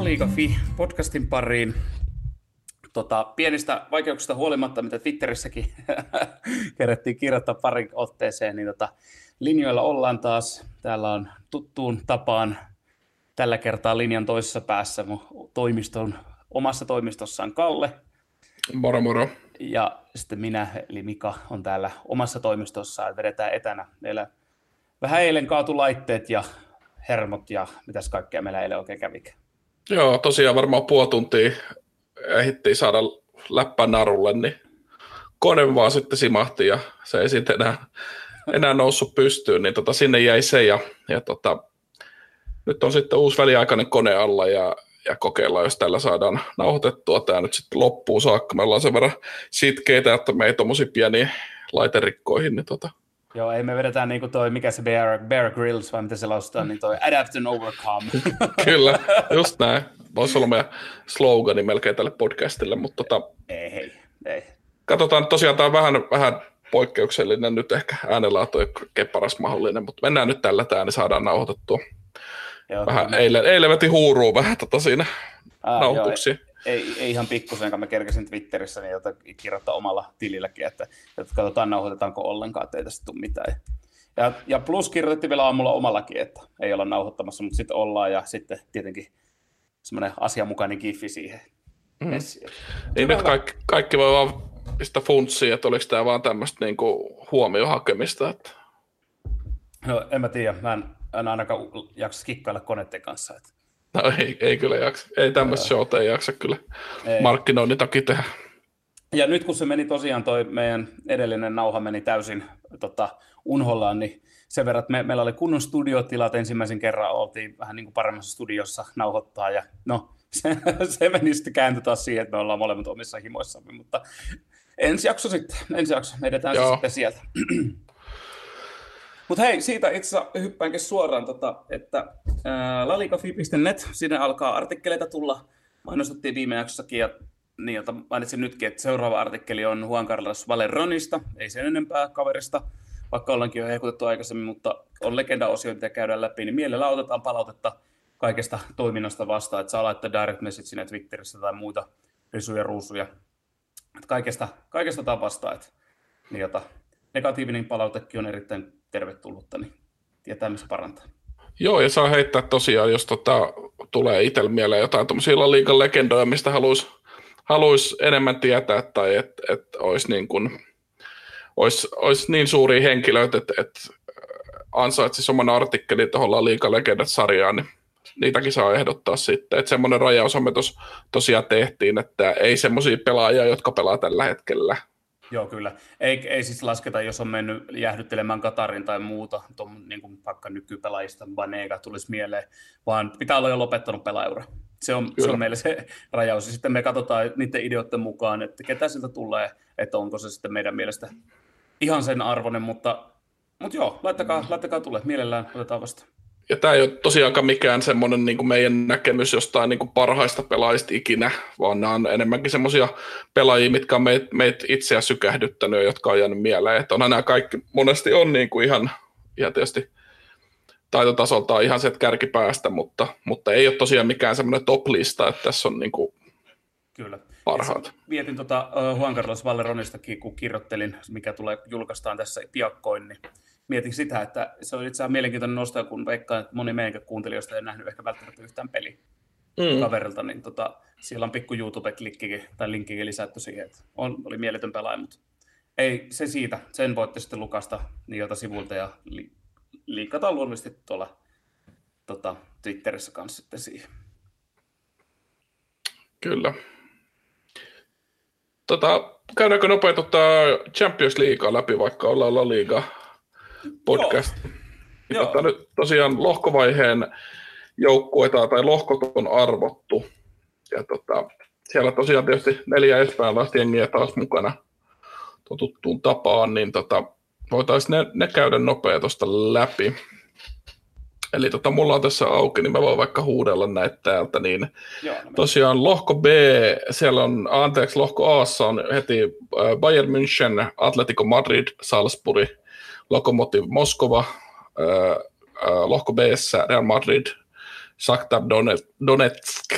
La Liga Fi podcastin pariin. Tota, pienistä vaikeuksista huolimatta, mitä Twitterissäkin kerättiin kirjoittaa parin otteeseen, niin tota, linjoilla ollaan taas. Täällä on tuttuun tapaan tällä kertaa linjan toisessa päässä mun toimiston, omassa toimistossaan Kalle. Moro moro. Ja sitten minä, eli Mika, on täällä omassa toimistossaan, vedetään etänä. Meillä vähän eilen kaatu laitteet ja hermot ja mitäs kaikkea meillä eilen oikein kävikään. Joo, tosiaan varmaan puoli tuntia ehdittiin saada läppä narulle, niin kone vaan sitten simahti ja se ei sitten enää, enää noussut pystyyn, niin tota, sinne jäi se ja, ja tota, nyt on sitten uusi väliaikainen kone alla ja, ja kokeillaan, jos tällä saadaan nauhoitettua tämä nyt sitten loppuun saakka. Me ollaan sen verran sitkeitä, että me ei tuommoisia pieniä laiterikkoihin, niin tota, Joo, ei me vedetään niin kuin toi, mikä se Bear, Bear Grylls, vai mitä se lausutaan, niin toi Adapt and Overcome. Kyllä, just näin. Voisi olla meidän slogani melkein tälle podcastille, mutta tota, ei, hei, ei. Katsotaan, tosiaan tämä on vähän, vähän poikkeuksellinen nyt ehkä äänenlaatu ei paras mahdollinen, mutta mennään nyt tällä tää, niin saadaan nauhoitettua. Joo, vähän eilen, eilen veti huuruu vähän tota siinä Aa, nauhoituksia. Joo, ei, ei ihan pikkusen, kun mä kerkesin Twitterissä niin jota kirjoittaa omalla tililläkin, että, että katsotaan nauhoitetaanko ollenkaan, että ei tästä tule mitään. Ja, ja plus kirjoitettiin vielä aamulla omallakin, että ei olla nauhoittamassa, mutta sitten ollaan ja sitten tietenkin semmoinen asianmukainen giffi siihen. Mm. Niin nyt kaikki, kaikki voi vaan pistää funtsia, että oliko tämä vaan tämmöistä niinku huomiohakemista. Että... No en mä tiedä, mä en, en ainakaan jaksa kikkailla koneiden kanssa. Että No ei, ei kyllä jaksa. Ei tämmöistä showta ei jaksa kyllä ei. markkinoinnin takia tehdä. Ja nyt kun se meni tosiaan, toi meidän edellinen nauha meni täysin tota, unhollaan, niin sen verran, että me, meillä oli kunnon studiotilat ensimmäisen kerran, oltiin vähän niin kuin paremmassa studiossa nauhoittaa, ja no, se, se meni sitten kääntyi taas siihen, että me ollaan molemmat omissa himoissamme, mutta ensi jakso sitten, ensi jakso, edetään Joo. sitten sieltä. Mutta hei, siitä itse hyppäänkin suoraan, tota, että lalikafi.net, sinne alkaa artikkeleita tulla. Mainostettiin viime jaksossakin ja niin, jota mainitsin nytkin, että seuraava artikkeli on Juan Carlos Valeronista, ei sen enempää kaverista, vaikka ollaankin jo hehkutettu aikaisemmin, mutta on legenda-osio, mitä käydään läpi, niin mielellä otetaan palautetta kaikesta toiminnasta vastaan, että saa laittaa direct message sinne Twitterissä tai muita risuja, ruusuja, että kaikesta, kaikesta otetaan vastaan, että niin, jota, negatiivinen palautekin on erittäin tervetullutta, niin tietää, missä parantaa. Joo, ja saa heittää tosiaan, jos tota, tulee itsellä mieleen jotain tuommoisia liikan legendoja, mistä haluaisi haluais enemmän tietää, tai että et olisi niin kuin, olisi, olisi niin suuria henkilöitä, että et ansaitsisi oman artikkelin tuohon liikan legendat-sarjaan, niin niitäkin saa ehdottaa sitten. Että semmoinen rajaus me tos, tosiaan tehtiin, että ei semmoisia pelaajia, jotka pelaa tällä hetkellä Joo, kyllä. Ei, ei siis lasketa, jos on mennyt jäähdyttelemään Katarin tai muuta, tuon, niin kuin vaikka nykypelaajista Banega tulisi mieleen, vaan pitää olla jo lopettanut pelaajaura. Se on, se on meille se rajaus. Ja sitten me katsotaan niiden ideoiden mukaan, että ketä siltä tulee, että onko se sitten meidän mielestä ihan sen arvoinen, mutta, mutta joo, laittakaa, laittakaa tulee. Mielellään otetaan vastaan ja tämä ei ole tosiaankaan mikään semmoinen niin meidän näkemys jostain niin kuin parhaista pelaajista ikinä, vaan nämä on enemmänkin semmoisia pelaajia, mitkä on meitä meit itseä sykähdyttänyt ja jotka on jäänyt mieleen. Että onhan nämä kaikki monesti on niin kuin ihan, ihan tietysti taitotasoltaan ihan se kärkipäästä, mutta, mutta ei ole tosiaan mikään semmoinen top-lista, että tässä on niin kuin Kyllä. parhaat. Mietin tuota Juan Carlos Valleronistakin, kun kirjoittelin, mikä tulee julkaistaan tässä piakkoin, niin mietin sitä, että se on itse asiassa mielenkiintoinen nosto, kun veikkaan, että moni meidän kuuntelijoista ei nähnyt ehkä välttämättä yhtään peli mm. kaverilta, niin tota, siellä on pikku YouTube-klikkikin tai linkkikin lisätty siihen, että on, oli mieletön pelaaja, mutta ei se siitä, sen voitte sitten lukasta niiltä sivulta ja li, liikataan luonnollisesti tuolla tota, Twitterissä kanssa sitten siihen. Kyllä. Tota, käydäänkö nopein tota Champions Leaguea läpi, vaikka ollaan La Liga podcast. Joo. Tota, nyt tosiaan lohkovaiheen joukkueita tai lohkot on arvottu. Ja tota, siellä tosiaan tietysti neljä espanjalaista jengiä taas mukana tuttuun tapaan, niin tota, voitaisiin ne, ne käydä nopea tuosta läpi. Eli tota, mulla on tässä auki, niin mä voin vaikka huudella näitä täältä. Niin Joo, no tosiaan lohko B, siellä on, anteeksi, lohko A on heti Bayern München, Atletico Madrid, Salzburg, Lokomotiv Moskova, lohko B Real Madrid, Shakhtar Donetsk,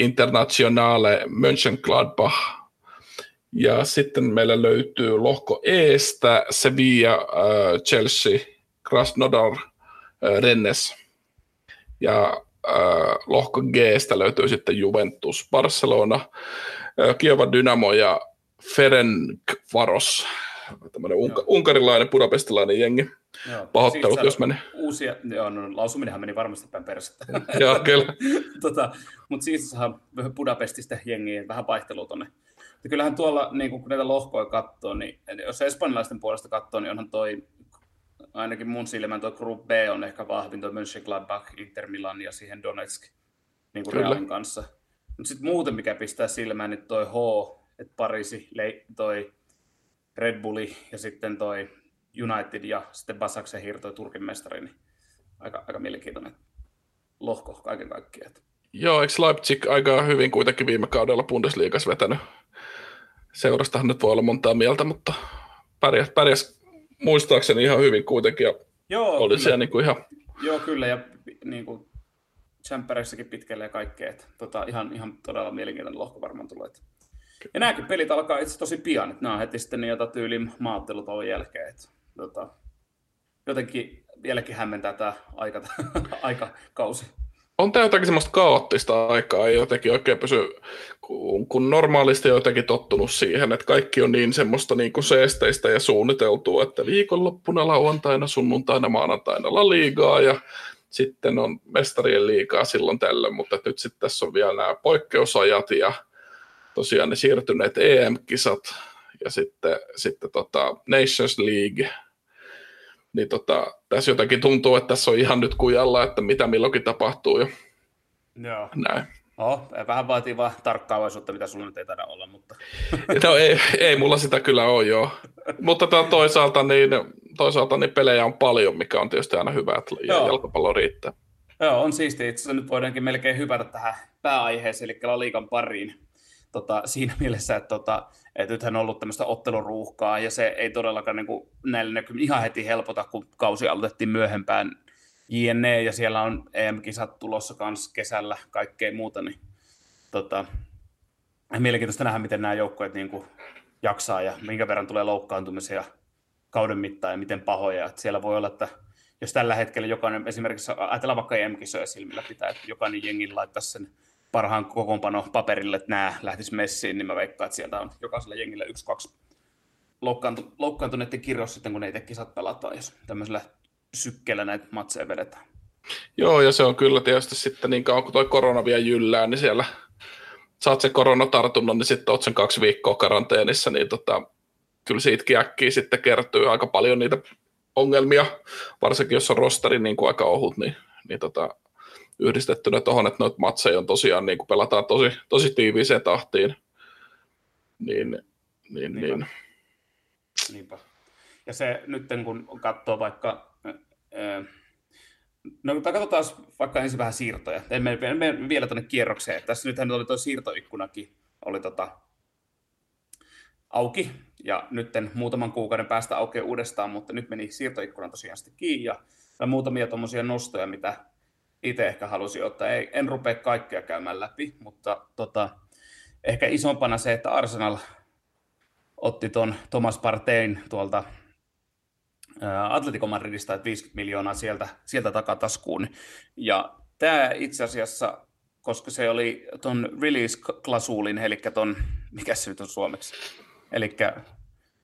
Internationale Mönchengladbach. Ja sitten meillä löytyy lohko Estä Sevilla, Chelsea, Krasnodar, Rennes. Ja lohko Gstä löytyy sitten Juventus, Barcelona, Kievan Dynamo ja Ferencvaros, tämmöinen unka- unkarilainen, budapestilainen jengi. Joo. Pahoittelut, siis jos meni. Uusia, joo, no, lausuminenhan meni varmasti päin perästä. joo, kyllä. tota, Mutta siis saa Budapestista jengiä, vähän vaihtelua tuonne. Kyllähän tuolla, niin kun näitä lohkoja katsoo, niin jos espanjalaisten puolesta katsoo, niin onhan toi, ainakin mun silmän tuo Group B on ehkä vahvin, tuo Mönchengladbach, Inter Milan ja siihen Donetsk niin kuin Realin kanssa. Mutta sitten muuten, mikä pistää silmään, niin toi H, että Pariisi, toi Red Bulli ja sitten toi United ja sitten Basaksen hirtoi Turkin mestari, niin aika, aika mielenkiintoinen lohko kaiken kaikkiaan. Joo, eikö Leipzig aika hyvin kuitenkin viime kaudella Bundesliigassa vetänyt? Seurastahan nyt voi olla montaa mieltä, mutta pärjäs, pärjäs muistaakseni ihan hyvin kuitenkin ja Joo, oli kyllä. siellä niin kuin ihan... Joo, kyllä, ja niin kuin Champerissakin pitkälle ja kaikkea, että tota, ihan, ihan todella mielenkiintoinen lohko varmaan tulee. Että ja nämäkin pelit alkaa itse tosi pian, että nämä on heti sitten niitä tyylin maattelutauon jälkeen. Että, tota, jotenkin vieläkin hämmentää tämä aika, aikakausi. On tämä jotakin semmoista kaoottista aikaa, ei jotenkin oikein pysy, kun, kun normaalisti on jotenkin tottunut siihen, että kaikki on niin semmoista niin kuin seesteistä ja suunniteltua, että viikonloppuna, lauantaina, sunnuntaina, maanantaina La Ligaa ja sitten on mestarien liikaa silloin tällöin, mutta nyt sitten tässä on vielä nämä poikkeusajat ja tosiaan ne siirtyneet EM-kisat ja sitten, sitten tota Nations League, niin tota, tässä jotenkin tuntuu, että tässä on ihan nyt kujalla, että mitä milloinkin tapahtuu jo. Joo. Näin. Oh, vähän vaatii vaan tarkkaavaisuutta, mitä sulla nyt ei taida olla, mutta... No ei, ei mulla sitä kyllä ole, joo. Mutta toisaalta, niin, toisaalta niin pelejä on paljon, mikä on tietysti aina hyvä, että joo. jalkapallo riittää. Joo, on siistiä. Itse asiassa nyt voidaankin melkein hypätä tähän pääaiheeseen, eli La Liigan pariin tota, siinä mielessä, että, tota, että nythän on ollut tämmöistä otteluruuhkaa, ja se ei todellakaan niin kuin, näillä näkymin ihan heti helpota, kun kausi aloitettiin myöhempään JNE, ja siellä on EM-kisat tulossa kanssa kesällä, kaikkea muuta, niin tota, mielenkiintoista nähdä, miten nämä joukkueet niin kuin, jaksaa, ja minkä verran tulee loukkaantumisia kauden mittaan, ja miten pahoja, että siellä voi olla, että jos tällä hetkellä jokainen, esimerkiksi ajatellaan vaikka EM-kisoja silmillä pitää, että jokainen jengi laittaisi sen parhaan kokoonpano paperille, että nämä lähtis messiin, niin mä veikkaan, että sieltä on jokaisella jengillä yksi, kaksi loukkaantu, loukkaantuneiden kirjoissa sitten, kun ne itse kisat pelataan, jos tämmöisellä sykkeellä näitä matseja vedetään. Joo, ja se on kyllä tietysti sitten niin kauan kuin toi korona vielä jyllää, niin siellä saat sen koronatartunnon, niin sitten oot sen kaksi viikkoa karanteenissa, niin tota, kyllä siitäkin äkkiä sitten kertyy aika paljon niitä ongelmia, varsinkin jos on rosteri niin kuin aika ohut, niin, niin tota, yhdistettynä tuohon, että noita matseja on tosiaan, niin kuin pelataan tosi, tosi tiiviiseen tahtiin, niin, niin, Niinpä. niin. Niinpä. Ja se nyt kun katsoo vaikka, no katsotaan vaikka ensin vähän siirtoja. Emme, emme vielä tuonne kierrokseen. Tässä nythän oli tuo siirtoikkunakin, oli tota, auki, ja nyt muutaman kuukauden päästä aukeaa uudestaan, mutta nyt meni siirtoikkuna tosiaan sitten kiinni, ja, ja muutamia tuommoisia nostoja, mitä itse ehkä halusin ottaa. Ei, en rupea kaikkea käymään läpi, mutta tota, ehkä isompana se, että Arsenal otti tuon Thomas Partein tuolta Atletico Madridista, että 50 miljoonaa sieltä, sieltä takataskuun. Ja tämä itse asiassa, koska se oli tuon release-klasuulin, eli tuon, mikä se nyt on suomeksi, eli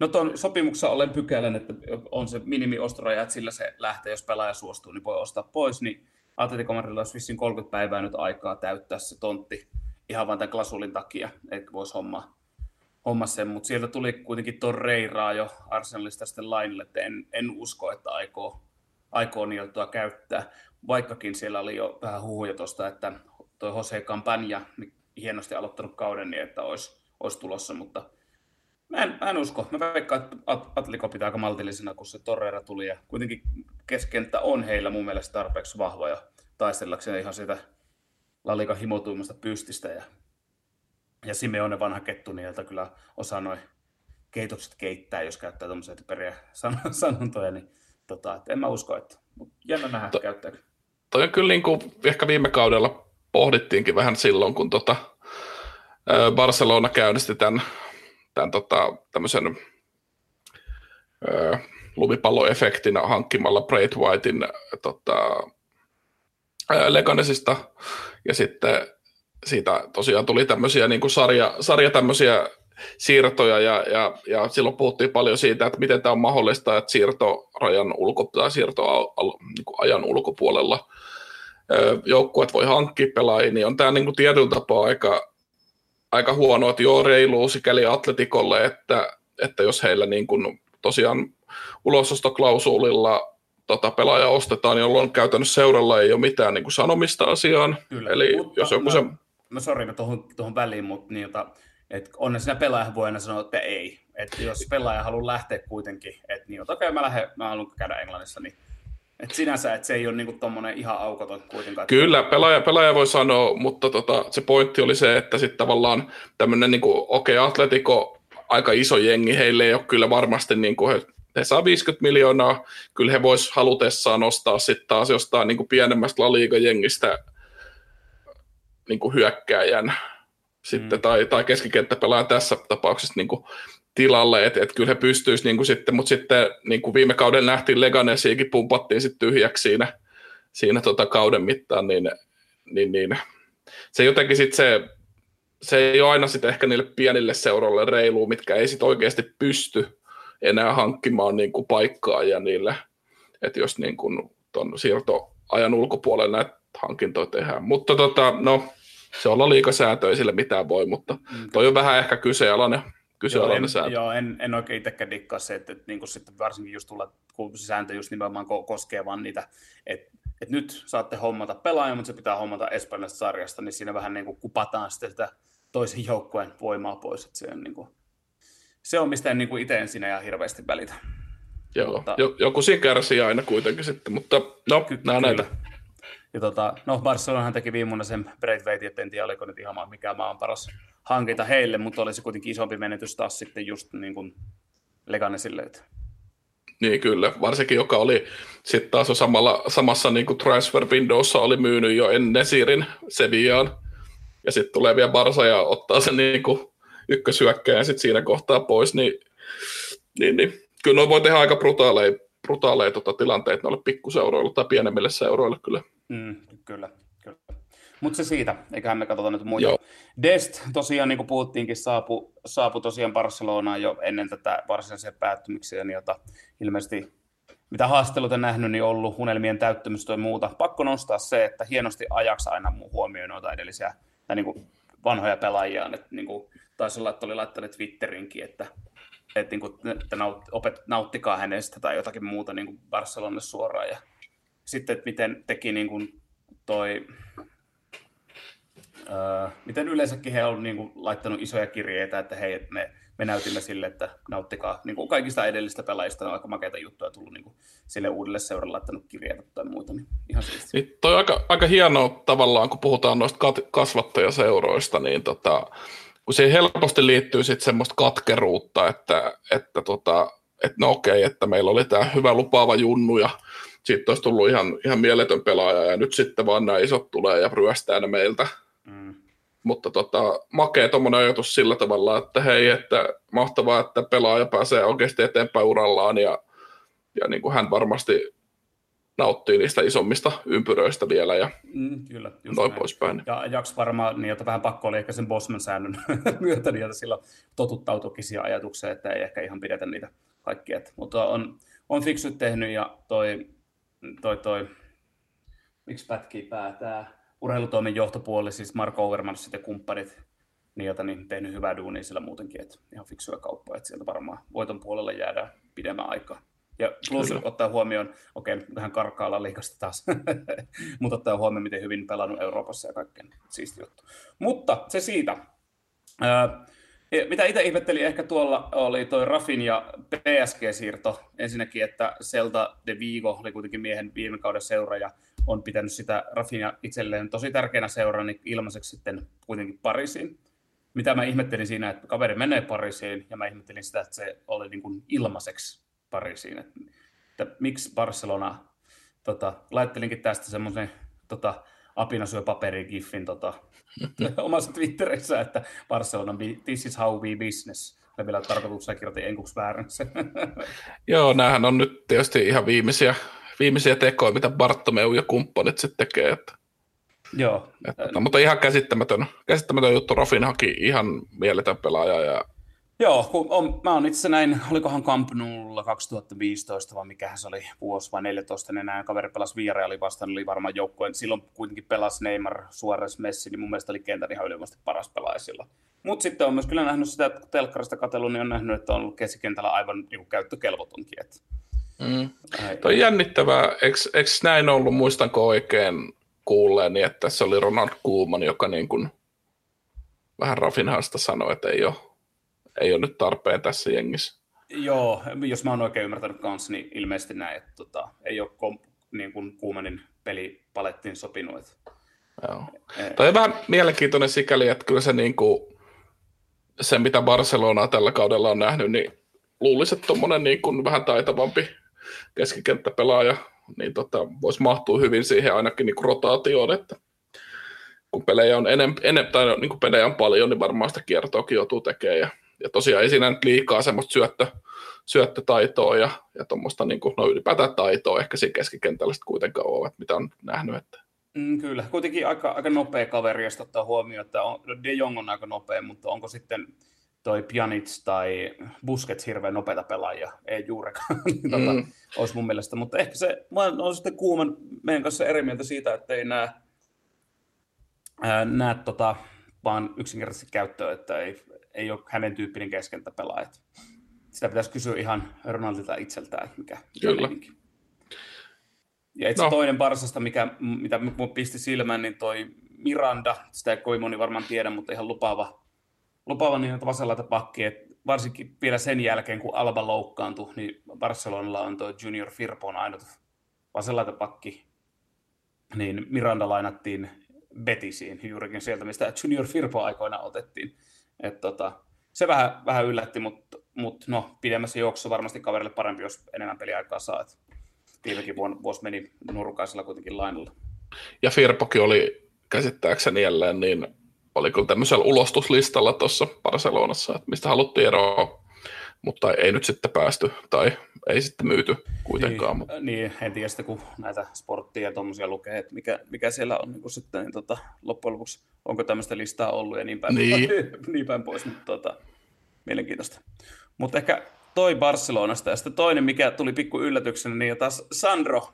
No tuon sopimuksessa olen pykälän, että on se minimi-ostoraja, että sillä se lähtee, jos pelaaja suostuu, niin voi ostaa pois, niin Atletico Madridilla olisi vissiin 30 päivää nyt aikaa täyttää se tontti ihan vain tämän klasulin takia, että voisi homma, homma sen, mutta sieltä tuli kuitenkin Torreiraa jo Arsenalista sitten lainille, että en, en usko, että aikoo, aikoo niiltä käyttää, vaikkakin siellä oli jo vähän huhuja tuosta, että tuo Jose Campagna, niin hienosti aloittanut kauden, niin että olisi, olisi tulossa, mutta Mä en, mä en usko. Mä veikkaan, että Atliko pitää aika maltillisena, kun se Torreira tuli. Ja kuitenkin keskenttä on heillä mun mielestä tarpeeksi vahva ja taistellakseen ihan sitä Lalikan himotuimmasta pystistä. Ja, ja Simeone vanha kettu, niiltä kyllä osaa noin keitokset keittää, jos käyttää tuommoisia typeriä san- sanontoja, niin tota, että en mä usko, että mutta jännä nähdä to, käyttääkö. Toi on kyllä niin kuin ehkä viime kaudella pohdittiinkin vähän silloin, kun tota, Barcelona käynnisti tämän, tämän tota, tämmöisen lumipalloefektinä hankkimalla Braid Whitein tota, Leganesista, ja sitten siitä tosiaan tuli tämmöisiä niin kuin sarja, sarja tämmöisiä siirtoja, ja, ja, ja silloin puhuttiin paljon siitä, että miten tämä on mahdollista, että siirtorajan ulko, tai siirtoajan niin ulkopuolella joukkueet voi hankkia pelaajia, niin on tämä niin kuin tietyllä tapaa aika, aika huono, että joo reilu sikäli atletikolle, että, että jos heillä niin kuin tosiaan ulosostoklausuulilla tota, pelaaja ostetaan, jolloin käytännössä seuralla ei ole mitään niin kuin sanomista asiaan. Kyllä, Eli mutta, jos joku no, se... No sori, mä tuohon, tuohon väliin, mutta niin, jota, että onne siinä pelaaja voi aina sanoa, että ei. Että jos pelaaja haluaa lähteä kuitenkin, että niin, okei, okay, mä, lähden, mä haluan käydä Englannissa, niin et sinänsä, että se ei ole niinku tommonen ihan aukoton kuitenkaan. Kyllä, pelaaja, pelaaja voi sanoa, mutta tota, se pointti oli se, että sitten tavallaan tämmöinen, niinku, okei, okay, Atletico, aika iso jengi, heille ei ole kyllä varmasti, niinku, he, he saa 50 miljoonaa, kyllä he vois halutessaan nostaa sitten taas jostain niinku pienemmästä La Liga-jengistä niinku hyökkääjän sitten, mm. tai, tai keskikenttäpelaajan tässä tapauksessa niinku tilalle, että et kyllä he pystyisivät niin sitten, mutta sitten niin kuin viime kauden nähtiin Leganesiakin pumpattiin sitten tyhjäksi siinä, siinä tota kauden mittaan, niin, niin, niin se jotenkin sitten se, se ei ole aina sitten ehkä niille pienille seuroille reilu, mitkä ei sitten oikeasti pysty enää hankkimaan niin kuin paikkaa ja niille, että jos niin kuin ton siirtoajan ulkopuolella näitä hankintoja tehdään. Mutta tota, no, se on liikasäätö, ei sille mitään voi, mutta mm. toi on vähän ehkä kyseenalainen kyseenalainen joo, sääntö. Joo, en, en oikein itsekään dikkaa se, että, että niin kuin sitten varsinkin just tulla, kun se sääntö just nimenomaan koskee vaan niitä, että, että nyt saatte hommata pelaajan, mutta se pitää hommata Espanjasta sarjasta, niin siinä vähän niin kuin kupataan sitten sitä toisen joukkueen voimaa pois, että se on, niin kuin, se on mistä en niin kuin itse en siinä ihan hirveästi välitä. Joo, mutta, joku siinä kärsii aina kuitenkin sitten, mutta no, ky- nämä näitä. Ja tota, no Barcelonahan teki viime vuonna sen Braithwaite, että en tiedä oliko nyt ihan mikä maan paras hankinta heille, mutta olisi kuitenkin isompi menetys taas sitten just niin kuin Leganesille. Että... Niin kyllä, varsinkin joka oli sitten taas samalla, samassa niin kuin transfer windowssa oli myynyt jo ennen Sirin Sevillaan. Ja sitten tulee vielä Barsa ja ottaa sen niin kuin ykkösyökkäjän sitten siinä kohtaa pois, niin, niin, niin. kyllä ne voi tehdä aika brutaaleja, brutaaleja tota, tilanteita noille pikkuseuroille tai pienemmille seuroille kyllä. Mm, kyllä. Mutta se siitä, eiköhän me katsota nyt muita. Joo. Dest tosiaan, niin kuin puhuttiinkin, saapui, saapu tosiaan Barcelonaan jo ennen tätä varsinaisia päättymyksiä, niin jota ilmeisesti mitä haasteluita nähnyt, niin ollut unelmien täyttymistä ja muuta. Pakko nostaa se, että hienosti ajaksi aina huomioon noita edellisiä tai niin kuin vanhoja pelaajia. Että niin kuin, taisi olla, että oli laittanut Twitterinkin, että, että, niin kuin, että naut, opet, nauttikaa hänestä tai jotakin muuta niin kuin Barcelonassa suoraan. Ja sitten, että miten teki niin kuin toi Öö, miten yleensäkin he on niin kuin, laittanut isoja kirjeitä, että hei, me, me näytimme sille, että nauttikaa niin kuin kaikista edellistä pelaajista on aika makeita juttuja tullut niin kuin, sille uudelle seuralle laittanut kirjeitä tai muuta, niin ihan. Niin, toi on aika, aika hienoa tavallaan, kun puhutaan noista kat- kasvattajaseuroista, niin tota, kun siihen helposti liittyy sitten semmoista katkeruutta, että, että, tota, että no okei, että meillä oli tämä hyvä lupaava junnu ja sitten olisi tullut ihan, ihan mieletön pelaaja ja nyt sitten vaan nämä isot tulee ja ryöstää ne meiltä. Mutta tota, makea tuommoinen ajatus sillä tavalla, että hei, että mahtavaa, että pelaaja pääsee oikeasti eteenpäin urallaan ja, ja niin kuin hän varmasti nauttii niistä isommista ympyröistä vielä ja mm, kyllä, noin näin. poispäin. Ja Jaks varmaan, niin jota vähän pakko oli ehkä sen Bosman-säännön myötä, niin sillä totuttautuikin siihen ajatukseen, että ei ehkä ihan pidetä niitä kaikkia. Mutta on, on fiksut tehnyt ja toi, toi, toi miksi pätkii päätää, urheilutoimen johtopuoli, siis Marko Overmans ja kumppanit, niin, jota, niin tehnyt hyvää duunia sillä muutenkin, että ihan fiksuja kauppoja, että sieltä varmaan voiton puolelle jäädään pidemmän aikaa. Ja plus Kyllä. ottaa huomioon, okei, okay, vähän karkaalla liikasta taas, mutta ottaa huomioon, miten hyvin pelannut Euroopassa ja kaikkeen siisti juttu. Mutta se siitä. mitä itse ihmettelin ehkä tuolla oli toi Rafin ja PSG-siirto. Ensinnäkin, että Celta de Vigo oli kuitenkin miehen viime kauden seuraaja, on pitänyt sitä Rafinia itselleen tosi tärkeänä seurana niin ilmaiseksi sitten kuitenkin Pariisiin. Mitä mä ihmettelin siinä, että kaveri menee Pariisiin, ja mä ihmettelin sitä, että se oli niin kuin ilmaiseksi Pariisiin. Että, että miksi Barcelona, tota, laittelinkin tästä semmoisen tota, apina syö paperi giffin tota, omassa Twitterissä, että Barcelona, this is how we business. Ja vielä tarkoituksena kirjoitin enkuksi väärin Joo, näähän on nyt tietysti ihan viimeisiä, viimeisiä tekoja, mitä Bartomeu ja kumppanit sitten tekee. Että, Joo. Että, no, mutta ihan käsittämätön, käsittämätön juttu. Rofin haki ihan mieletön pelaaja ja Joo, kun on, mä oon itse näin, olikohan Camp Noulla 2015 vai mikä se oli, vuosi vai 14, niin näin kaveri pelasi Villarrealin vastaan, oli varmaan joukkueen, silloin kuitenkin pelasi Neymar, Suarez, Messi, niin mun mielestä oli kentän ihan ylivoimaisesti paras pelaaja silloin. Mutta sitten on myös kyllä nähnyt sitä, että kun telkkarista katsellut, niin on nähnyt, että on ollut keskikentällä aivan niin käyttökelvotonkin. Että... Mm. Tuo on jännittävää. Eikö, näin ollut, muistanko oikein kuulleeni, että tässä oli Ronald Koeman, joka niin kuin vähän Rafinhasta sanoi, että ei ole ei ole nyt tarpeen tässä jengissä. Joo, jos mä oon oikein ymmärtänyt kanssa, niin ilmeisesti näin, että tota, ei ole kom, niin kuin Kuumanin pelipalettiin sopinut. Että... Joo. E- Toi on vähän mielenkiintoinen sikäli, että kyllä se, niin kuin, se mitä Barcelona tällä kaudella on nähnyt, niin luulisi, että tuommoinen niin kuin vähän taitavampi keskikenttäpelaaja niin tota, voisi mahtua hyvin siihen ainakin niin rotaatioon, että kun pelejä on enem, enem, tai niin kuin pelejä on paljon, niin varmaan sitä kiertoakin joutuu tekemään ja ja tosiaan ei siinä nyt liikaa semmoista syöttö, syöttötaitoa ja, ja tuommoista niin kuin, no ylipäätään taitoa ehkä siinä keskikentällä kuitenkaan ole, mitä on nähnyt. Että. Mm, kyllä, kuitenkin aika, aika nopea kaveri, jos ottaa huomioon, että on, De Jong on aika nopea, mutta onko sitten toi Pjanic tai Busquets hirveän nopeita pelaajia? Ei juurikaan, niin tota, mm. olisi mun mielestä. Mutta ehkä se, mä olen sitten kuuman meidän kanssa eri mieltä siitä, että ei näe, näe tota, vaan yksinkertaisesti käyttöä, että ei, ei ole hänen tyyppinen keskentäpelaaja. Sitä pitäisi kysyä ihan Ronaldilta itseltään, että mikä Kyllä. Ja itse no. toinen Barsasta, mikä, mitä minun pisti silmään, niin toi Miranda, sitä ei kovin moni varmaan tiedä, mutta ihan lupaava, lupaava niin vasemmalla pakki, että varsinkin vielä sen jälkeen, kun Alba loukkaantui, niin Barcelonalla on tuo Junior Firpo on ainut vasemmalla pakki, niin Miranda lainattiin Betisiin juurikin sieltä, mistä Junior Firpo aikoina otettiin. Et tota, se vähän, vähän yllätti, mutta mut no, pidemmässä juoksussa varmasti kaverille parempi, jos enemmän peliaikaa saa. Et viimekin vuosi meni nurkaisella kuitenkin lainalla. Ja Firpokin oli käsittääkseni jälleen, niin oli kyllä tämmöisellä ulostuslistalla tuossa Barcelonassa, että mistä haluttiin eroa mutta ei nyt sitten päästy tai ei sitten myyty kuitenkaan. Niin, mutta. niin en tiedä sitten, kun näitä sporttia ja tuommoisia lukee, että mikä, mikä siellä on niin sitten, niin tota, loppujen lopuksi onko tämmöistä listaa ollut ja niin päin, niin. niin päin pois, mutta tota, mielenkiintoista. Mutta ehkä toi Barcelonasta ja sitten toinen, mikä tuli pikku yllätyksenä, niin taas Sandro,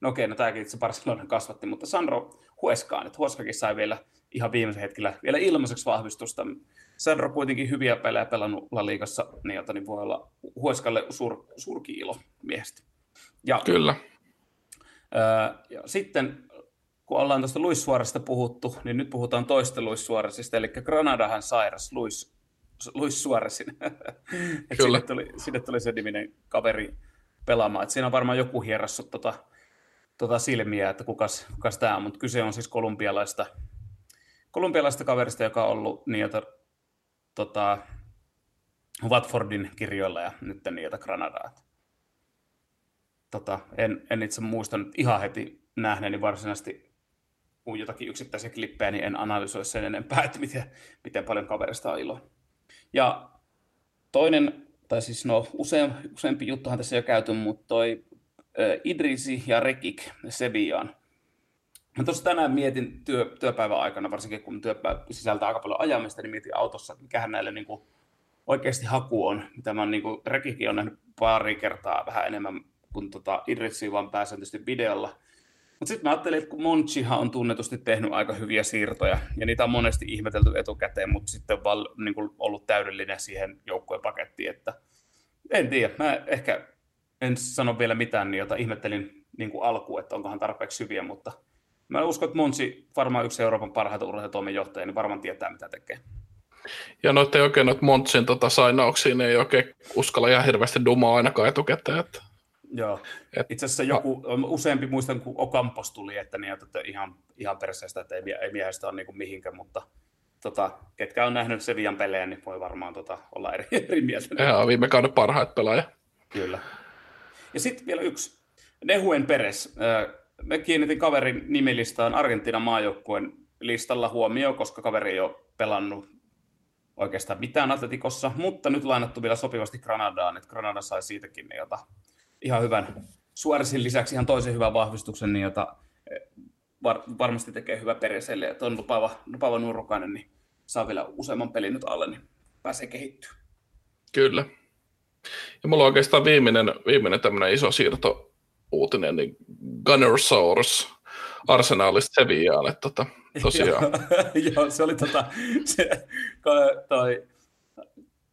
no okei, no tämäkin itse Barcelona kasvatti, mutta Sandro Hueskaan, että Hueskakin sai vielä ihan viimeisen hetkellä vielä ilmaiseksi vahvistusta Sandro kuitenkin hyviä pelejä pelannut La Ligassa, niin, jota, niin voi olla Hueskalle sur, surki ilo miehestä. Ja, Kyllä. Ää, ja sitten kun ollaan tuosta Luis Suoresta puhuttu, niin nyt puhutaan toista Luis Suoresista, eli Granadahan sairas Luis, Luis Suoresin. Kyllä. Sinne tuli, sinne tuli se niminen kaveri pelaamaan. Et siinä on varmaan joku hierrassut tota, tota silmiä, että kukas, kukas tämä on, mutta kyse on siis kolumbialaista, kolumbialaista kaverista, joka on ollut niitä tota, Watfordin kirjoilla ja nyt niitä Granadaa. Tota, en, en itse muistanut ihan heti nähneeni varsinaisesti kun jotakin yksittäisiä klippejä, niin en analysoi sen enempää, että miten, miten paljon kaverista on ilo. Ja toinen, tai siis no usein, useampi juttuhan tässä jo käyty, mutta toi Idrisi ja Rekik Seviaan Mä tuossa tänään mietin työ, työpäivän aikana, varsinkin kun työpäivä sisältää aika paljon ajamista, niin mietin autossa, että mikähän näille niin kuin oikeasti haku on. Mitä mä niin kuin, Rekikin on nähnyt pari kertaa vähän enemmän kuin tota, Idritsi, vaan pääsääntöisesti videolla. Mutta sitten mä ajattelin, että kun Monchihan on tunnetusti tehnyt aika hyviä siirtoja, ja niitä on monesti ihmetelty etukäteen, mutta sitten on val, niin kuin ollut täydellinen siihen joukkueen pakettiin, että en tiedä, mä ehkä en sano vielä mitään, niin jota ihmettelin niin alkuun, että onkohan tarpeeksi hyviä, mutta – Mä uskon, että Monsi, varmaan yksi Euroopan parhaita urheilutoimen johtaja, niin varmaan tietää, mitä tekee. Ja noita ei oikein noita Montsin tota, sainauksiin, ei oikein uskalla ihan hirveästi dumaa ainakaan etukäteen. Että... Joo, Et, itse asiassa joku, useampi muistan, kun Okampos tuli, että, niin, että ihan, ihan perseestä, että ei, ei miehestä ole niin mihinkään, mutta tota, ketkä on nähnyt Sevian pelejä, niin voi varmaan tota, olla eri, eri mieltä. Joo, viime kauden parhaat pelaaja. Kyllä. Ja sitten vielä yksi, Nehuen Peres, äh, me kiinnitin kaverin nimilistaan Argentiinan maajoukkueen listalla huomioon, koska kaveri ei ole pelannut oikeastaan mitään Atletikossa, mutta nyt lainattu vielä sopivasti Granadaan, että Granada sai siitäkin niin jota, ihan hyvän Suoresin lisäksi ihan toisen hyvän vahvistuksen, niin jota eh, var, varmasti tekee hyvä periselle, että on lupaava, lupaava nuorukainen, niin saa vielä useamman pelin nyt alle, niin pääsee kehittyä. Kyllä. Ja mulla on oikeastaan viimeinen, viimeinen tämmöinen iso siirto uutinen, niin Gunnersaurus Arsenalista Sevillaan, että tota, tosiaan. Joo, se oli tota, se, toi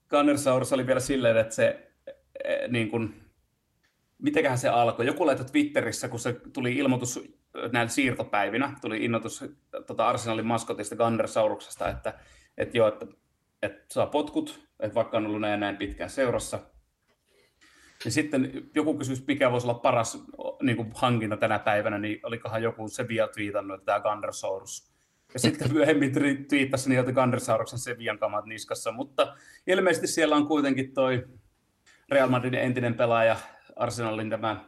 Gunnersaurus oli vielä silleen, että se e, niin kuin, mitenköhän se alkoi? Joku laittoi Twitterissä, kun se tuli ilmoitus näillä siirtopäivinä, tuli innoitus tota Arsenalin maskotista Gunnersauruksesta, että, että joo, että, että saa potkut, että vaikka on ollut näin, näin pitkään seurassa, ja sitten joku kysyi, mikä voisi olla paras niin kuin hankinta tänä päivänä, niin olikohan joku se vielä twiitannut, että tämä Gundersaurus. Ja sitten myöhemmin twiittasi että Gundersauruksen Sevian kamat niskassa, mutta ilmeisesti siellä on kuitenkin toi Real Madridin entinen pelaaja, Arsenalin tämä,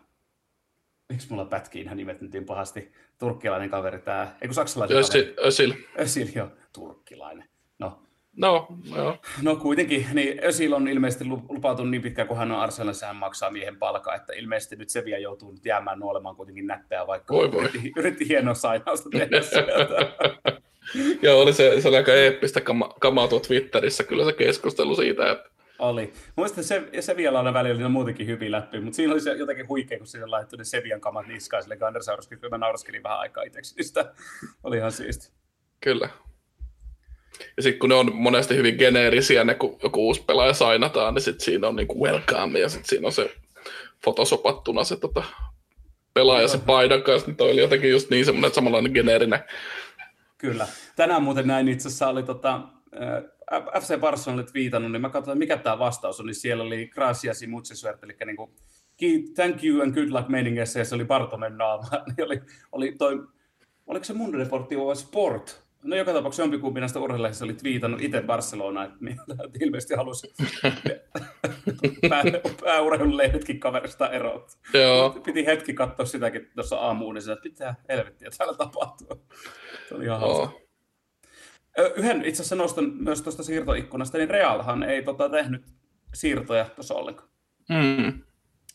miksi mulla pätkii ihan nimet nyt niin pahasti, turkkilainen kaveri tämä, eikö saksalainen Ösil, kaveri? Ösil. Ösil, joo, turkkilainen. No, No, joo. No kuitenkin, niin Özil on ilmeisesti lupautunut niin pitkään, kun hän on Arsenalissa, hän maksaa miehen palkaa, että ilmeisesti nyt se vielä joutuu nyt jäämään nuolemaan kuitenkin näppeä, vaikka voi voi. Yritti, yritti hienoa sainausta tehdä sieltä. Joo, oli se, se oli aika eeppistä kama, kamaa tuo Twitterissä kyllä se keskustelu siitä, että oli. Mielestäni se, se vielä on välillä oli muutenkin hyvin läpi, mutta siinä oli se jotenkin huikea, kun siinä laittoi ne Sevian kamat niskaan sille Gandersauruskin, kun mä nauraskelin vähän aikaa itseksi, sitä oli ihan siisti. Kyllä. Ja sitten kun ne on monesti hyvin geneerisiä, ne kun joku uusi pelaaja sainataan, niin sitten siinä on niinku welcome, ja sitten siinä on se fotosopattuna se tota, pelaaja se paidan kanssa, niin toi oli jotenkin just niin semmoinen samanlainen geneerinen. Kyllä. Tänään muuten näin itse asiassa oli tota, FC Barcelona viitannut, niin mä katsoin, mikä tämä vastaus on, niin siellä oli Gracias y mucha suerte, eli niin kuin, thank you and good luck meiningessä, ja se oli Bartomen naama, niin oli, oli toi, oliko se Mundo Deportivo Sport, No joka tapauksessa jompikumpi näistä urheilijista oli twiitannut itse Barcelona, että ilmeisesti halusi pää, pääurheilulehdetkin kaverista eroa. Joo. Piti hetki katsoa sitäkin tuossa aamuun, niin että pitää helvettiä täällä tapahtuu. Se oli ihan hauska. Yhden itse asiassa nostan myös tuosta siirtoikkunasta, niin Realhan ei tota, tehnyt siirtoja tuossa ollenkaan. Mm.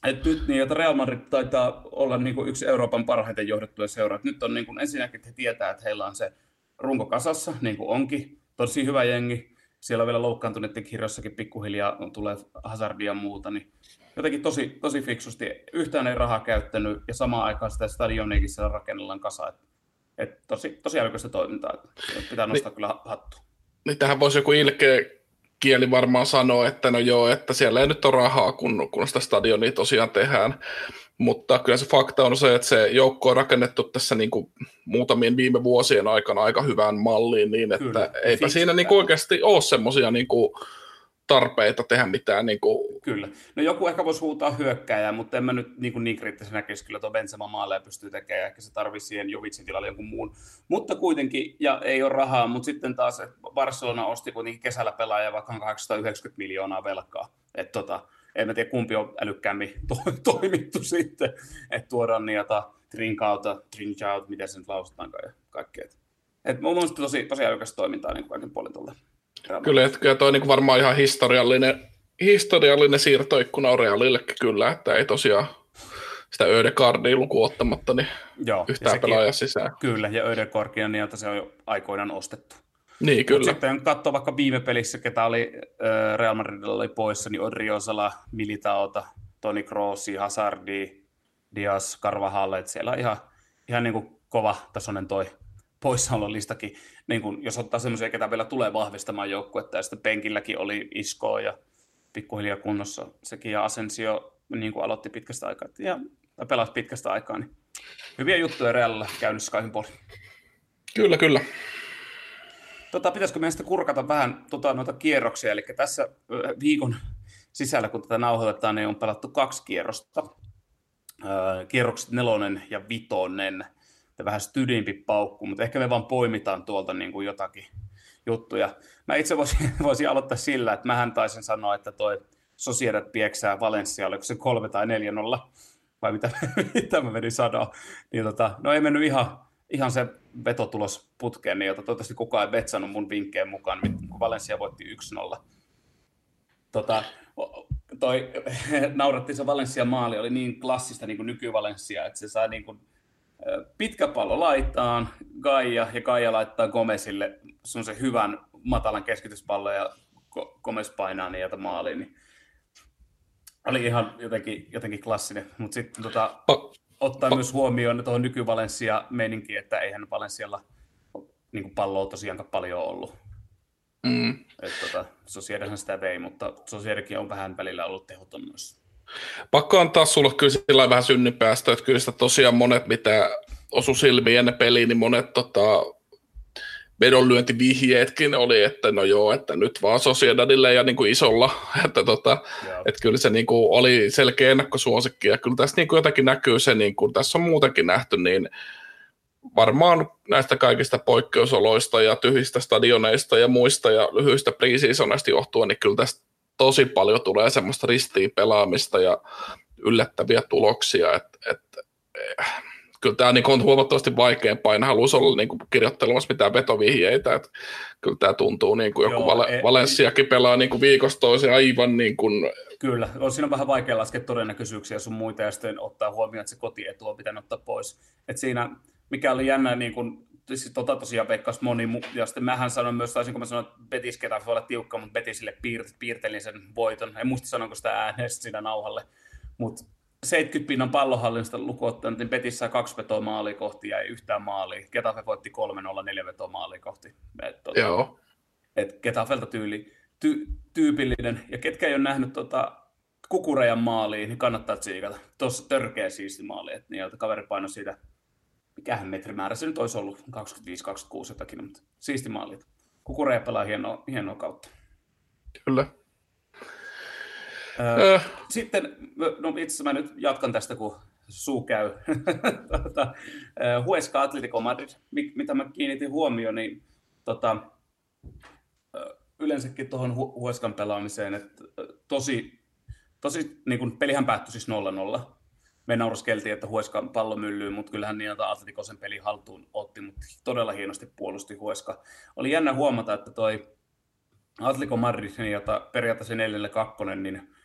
Et nyt niin, että Real Madrid taitaa olla niin kuin yksi Euroopan parhaiten johdettuja seuraa. Nyt on niin kuin, ensinnäkin, että he tietää, että heillä on se runko kasassa, niin kuin onkin. Tosi hyvä jengi. Siellä on vielä loukkaantuneiden kirjossakin pikkuhiljaa tulee hazardia ja muuta, niin jotenkin tosi, tosi fiksusti. Yhtään ei rahaa käyttänyt ja samaan aikaan sitä stadioniakin siellä rakennellaan kasa. Et, et tosi, tosi älykästä toimintaa. Et pitää nostaa niin, kyllä hattu. Niin tähän voisi joku ilkeä kieli varmaan sanoa, että no joo, että siellä ei nyt ole rahaa, kun, kun sitä stadionia tosiaan tehdään. Mutta kyllä se fakta on se, että se joukko on rakennettu tässä niin kuin muutamien viime vuosien aikana aika hyvään malliin, niin että kyllä, eipä siinä niin kuin oikeasti ole semmoisia niin kuin tarpeita tehdä mitään. Niin kuin... Kyllä. No joku ehkä voisi huutaa hyökkääjää, mutta en mä nyt niin, kuin niin kriittisen näkisi, kyllä tuo Benzema maalle pystyy tekemään, ehkä se tarvitsisi siihen Jovitsin tilalle jonkun muun. Mutta kuitenkin, ja ei ole rahaa, mutta sitten taas, että Barcelona osti kuitenkin kesällä pelaaja vaikka 890 miljoonaa velkaa. Että tota, en mä tiedä kumpi on älykkäämmin to- toimittu sitten, että tuodaan niitä drinkauta, drinkout, miten se nyt lausutaankaan ja kaikkea. Et mun mielestä tosi, tosi älykäs toimintaa niin kaiken puolin tuolle. Kyllä, että kyllä toi niin varmaan ihan historiallinen, historiallinen siirtoikkuna on Realillekin kyllä, että ei tosiaan sitä Ödegaardia lukuun ottamatta, niin Joo, yhtään pelaaja sisään. Kyllä, ja Ödegaardia niin, että se on jo aikoinaan ostettu. Niin, kyllä. Mut sitten katsoo vaikka viime pelissä, ketä oli äh, Real Madridilla oli poissa, niin Odriosala, Militaota, Toni Crossi, Hazardi, Dias, Carvajalle, että siellä on ihan, ihan niin kuin kova tasoinen toi poissaololistakin, niin kuin, jos ottaa semmoisia, ketä vielä tulee vahvistamaan joukkuetta, ja sitten penkilläkin oli Isko ja pikkuhiljaa kunnossa sekin, ja Asensio niin kuin aloitti pitkästä aikaa, ja pelasi pitkästä aikaa, niin hyviä juttuja Realilla käynnissä kaikin puolin. Kyllä, kyllä. Tota, pitäisikö sitten kurkata vähän tota, noita kierroksia, eli tässä viikon sisällä, kun tätä nauhoitetaan, niin on pelattu kaksi kierrosta. Kierrokset nelonen ja vitonen. Ja vähän stydimpi paukku, mutta ehkä me vaan poimitaan tuolta niin kuin jotakin juttuja. Mä itse voisin, voisin aloittaa sillä, että mähän taisin sanoa, että toi Sociedad pieksää Valencia, oliko se kolme tai neljä nolla. vai mitä, mitä mä menin sanoa. Niin tota, no ei mennyt ihan, ihan se vetotulos putkeen, niin jota toivottavasti kukaan ei betsannut mun vinkkeen mukaan, kun Valencia voitti 1-0. Tota, toi, naurattiin se Valencia maali, oli niin klassista niin kuin nyky-Valencia, että se sai niin kuin, pitkä pallo laitaan, Gaia, ja Gaia laittaa Gomezille se hyvän matalan keskityspallon, ja Gomez painaa niitä maaliin, niin oli ihan jotenkin, jotenkin klassinen, mutta sitten tota, ottaa myös huomioon tuohon nyky-Valencia meininki, että eihän Valencialla niin palloa tosiaankaan paljon ollut. Mm. Että tota, Sosierihan sitä vei, mutta Sosierikin on vähän välillä ollut tehoton myös. Pakko antaa sulle kyllä sillä vähän synninpäästä, että kyllä sitä tosiaan monet, mitä osu silmiin ennen peliä, niin monet tota, vedonlyöntivihjeetkin oli, että no joo, että nyt vaan Sociedadille ja niin kuin isolla, että, tota, että kyllä se niin kuin oli selkeä ennakkosuosikki ja kyllä tässä niin kuin jotenkin näkyy se, niin kuin tässä on muutenkin nähty, niin varmaan näistä kaikista poikkeusoloista ja tyhjistä stadioneista ja muista ja lyhyistä preseasonista johtuen, niin kyllä tästä tosi paljon tulee semmoista ristiin pelaamista ja yllättäviä tuloksia, että, että kyllä tämä niin on huomattavasti vaikeampaa, en haluaisi olla niin kuin kirjoittelemassa mitään vetovihjeitä, että kyllä tämä tuntuu niin kuin joku Joo, Val- e- Valenssiakin pelaa niin kuin viikosta toiseen aivan niin kuin... Kyllä, on siinä vähän vaikea laskea todennäköisyyksiä sun muita ja sitten ottaa huomioon, että se kotietu on pitänyt ottaa pois. että siinä, mikä oli jännä, niin kuin, siis tota tosiaan veikkaus moni, ja sitten mähän sanon myös, taisin kun mä sanoin, että Betis ketä voi olla tiukka, mutta Betisille piir- piirtelin sen voiton. En muista sanonko sitä ääneen siinä nauhalle, mutta 70 pinnan pallohallinnasta lukuottaen, niin Betis sai kaksi vetoa maalia kohti ja ei yhtään maalia. Getafe voitti 3-0 neljä vetoa maalia kohti. Et, tota, Joo. Et Getafelta tyyli, ty, tyypillinen. Ja ketkä ei ole nähnyt tota, Kukurejan maaliin, niin kannattaa tsiikata. Tuossa törkeä siisti maali, että niin, kaveri painoi siitä, mikähän metrimäärä se nyt olisi ollut, 25-26 jotakin, mutta siisti maali. Kukureja pelaa hienoa, hienoa kautta. Kyllä. Öö, Sitten, no itse asiassa mä nyt jatkan tästä, kun suu käy. tota, Huesca Atletico Madrid, mitä mä kiinnitin huomioon, niin tota, yleensäkin tuohon Huescan pelaamiseen, että tosi, tosi niin kun pelihän päättyi siis 0-0. Me nauraskeltiin, että Huesca pallo myllyy, mutta kyllähän niin, Atletico sen peli haltuun otti, mutta todella hienosti puolusti Huesca. Oli jännä huomata, että toi Atletico Madrid, jota periaatteessa 4-2, niin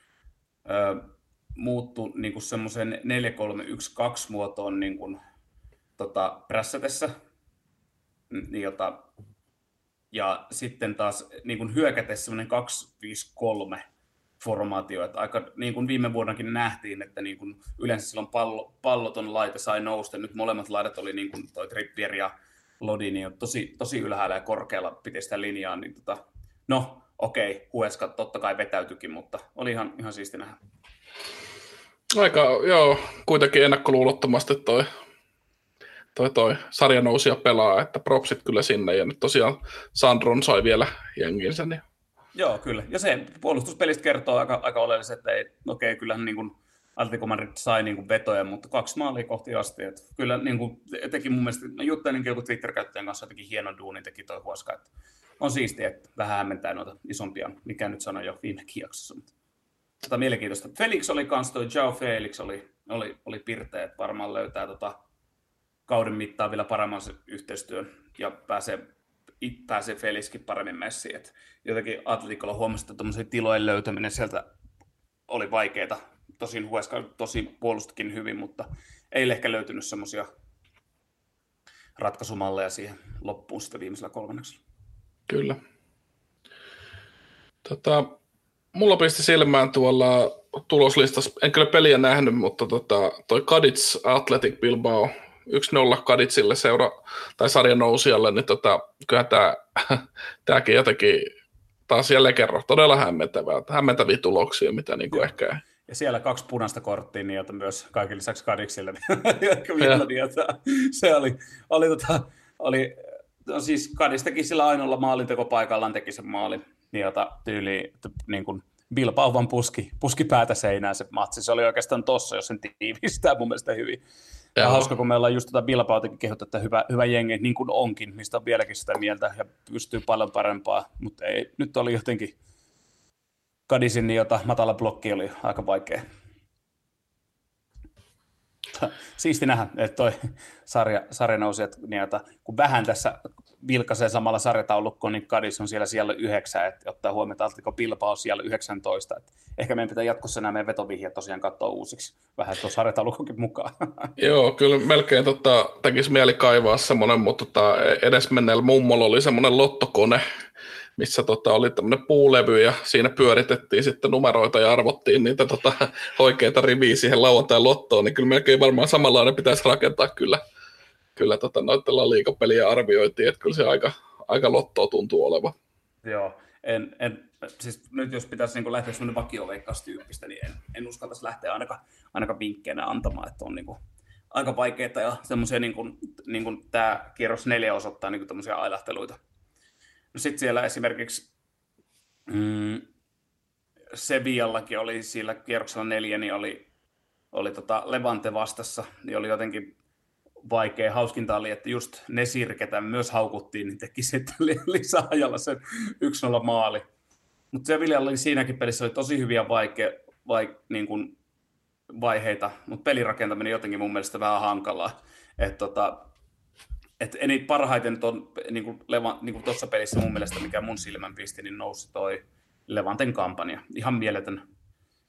muuttui niin kuin semmoisen 4-3-1-2 muotoon niin kuin, tota, prässätessä, niin, jota, ja sitten taas niin kuin hyökätessä semmoinen 2-5-3 formaatio, että aika niin kuin viime vuonnakin nähtiin, että niin kuin yleensä silloin pallo, palloton laite sai nousta, nyt molemmat laidat oli niin kuin toi Trippier ja Lodi, niin tosi, tosi ylhäällä ja korkealla piti sitä linjaa, niin tota, no okei, Hueska totta kai vetäytyikin, mutta oli ihan, ihan siisti nähdä. Aika, joo, kuitenkin ennakkoluulottomasti toi, toi, toi sarjanousija pelaa, että propsit kyllä sinne, ja nyt tosiaan Sandron sai vielä jenginsä. Niin... Joo, kyllä. Ja se puolustuspelistä kertoo aika, aika oleellisesti, että ei, okei, kyllähän niin kuin Atletico Madrid sai niin kuin vetoja, mutta kaksi maalia kohti asti. Että kyllä niin kuin, teki mun mielestä, mä juttelinkin joku Twitter-käyttäjän kanssa, jotenkin hienon duunin teki toi Huoska, että on siistiä, että vähän hämmentää noita isompia, mikä nyt sanoi jo viime jaksossa. Mutta tota, mielenkiintoista. Felix oli kans toi Joe Felix oli, oli, oli pirteä, että varmaan löytää tota, kauden mittaan vielä paremman yhteistyön ja pääsee, pääsee Felixkin paremmin messiin. Et jotenkin Atletikolla huomasi, että tilojen löytäminen sieltä oli vaikeaa. Tosin Hueska tosi puolustikin hyvin, mutta ei ehkä löytynyt semmoisia ratkaisumalleja siihen loppuun sitten viimeisellä kolmanneksella. Kyllä. Tota, mulla pisti silmään tuolla tuloslistassa, en kyllä peliä nähnyt, mutta tota, toi Kadits Athletic Bilbao 1-0 Kaditsille seura, tai sarjan nousijalle, niin tota, kyllä tämä, tämäkin jotenkin taas jälleen kerran todella hämmentävää, hämmentäviä tuloksia, mitä niin kuin ehkä ja siellä kaksi punaista korttia, niin jota myös kaikille lisäksi Kadiksille. niin, se oli, oli, tota, oli no siis Kadistakin sillä ainoalla maalintekopaikallaan teki sen maali, niin jota tyyli niin kuin Bilbao vaan puski, puski päätä seinään se matsi. Se oli oikeastaan tossa, jos sen tiivistää mun mielestä hyvin. Ja Joo. hauska, kun meillä on just tätä tota Bilbaotakin kehuttu, että hyvä, hyvä jengi, niin kuin onkin, mistä on vieläkin sitä mieltä ja pystyy paljon parempaa, mutta ei, nyt oli jotenkin Kadisin, niin jota matala blokki oli aika vaikea. Siisti nähdä, että toi sarja, sarja nousi, että niitä, kun vähän tässä vilkaisee samalla sarjataulukkoon, niin Kadis on siellä siellä yhdeksän, että ottaa huomioon, että Altiko Bilbao siellä 19. Että ehkä meidän pitää jatkossa nämä meidän vetovihjat tosiaan katsoa uusiksi vähän tuon sarjataulukkokin mukaan. Joo, kyllä melkein tota, tekisi mieli kaivaa semmoinen, mutta tota, edesmenneellä mummolla oli semmoinen lottokone, missä tota, oli tämmöinen puulevy ja siinä pyöritettiin sitten numeroita ja arvottiin niitä tota, oikeita riviä siihen lauantai lottoon, niin kyllä melkein varmaan samanlainen pitäisi rakentaa kyllä, kyllä tota, noiden liikapeliä arvioitiin, että kyllä se aika, aika lottoa tuntuu oleva. Joo, en, en, siis nyt jos pitäisi niin lähteä semmoinen vakioveikkaustyyppistä, niin en, en uskaltaisi lähteä ainakaan, ainakaan vinkkeinä antamaan, että on niin kuin, aika vaikeita ja semmoisia, niin kuin, niin kuin tämä kierros neljä osoittaa niin kuin ailahteluita. No sitten siellä esimerkiksi mm, Sevillakin oli sillä kierroksella neljä, niin oli, oli tota Levante vastassa, niin oli jotenkin vaikea. Hauskinta oli, että just ne sirketä myös haukuttiin, niin teki sitten lisäajalla sen 1-0 maali. Mutta Sevilla oli siinäkin pelissä oli tosi hyviä vaike, vaik, niin kuin vaiheita, mutta pelirakentaminen jotenkin mun mielestä vähän hankalaa. Et tota, et eni parhaiten ton, niin kuin, niin kuin tuossa pelissä mun mielestä, mikä mun silmän pisti, niin nousi toi Levanten kampanja. Ihan mieletön,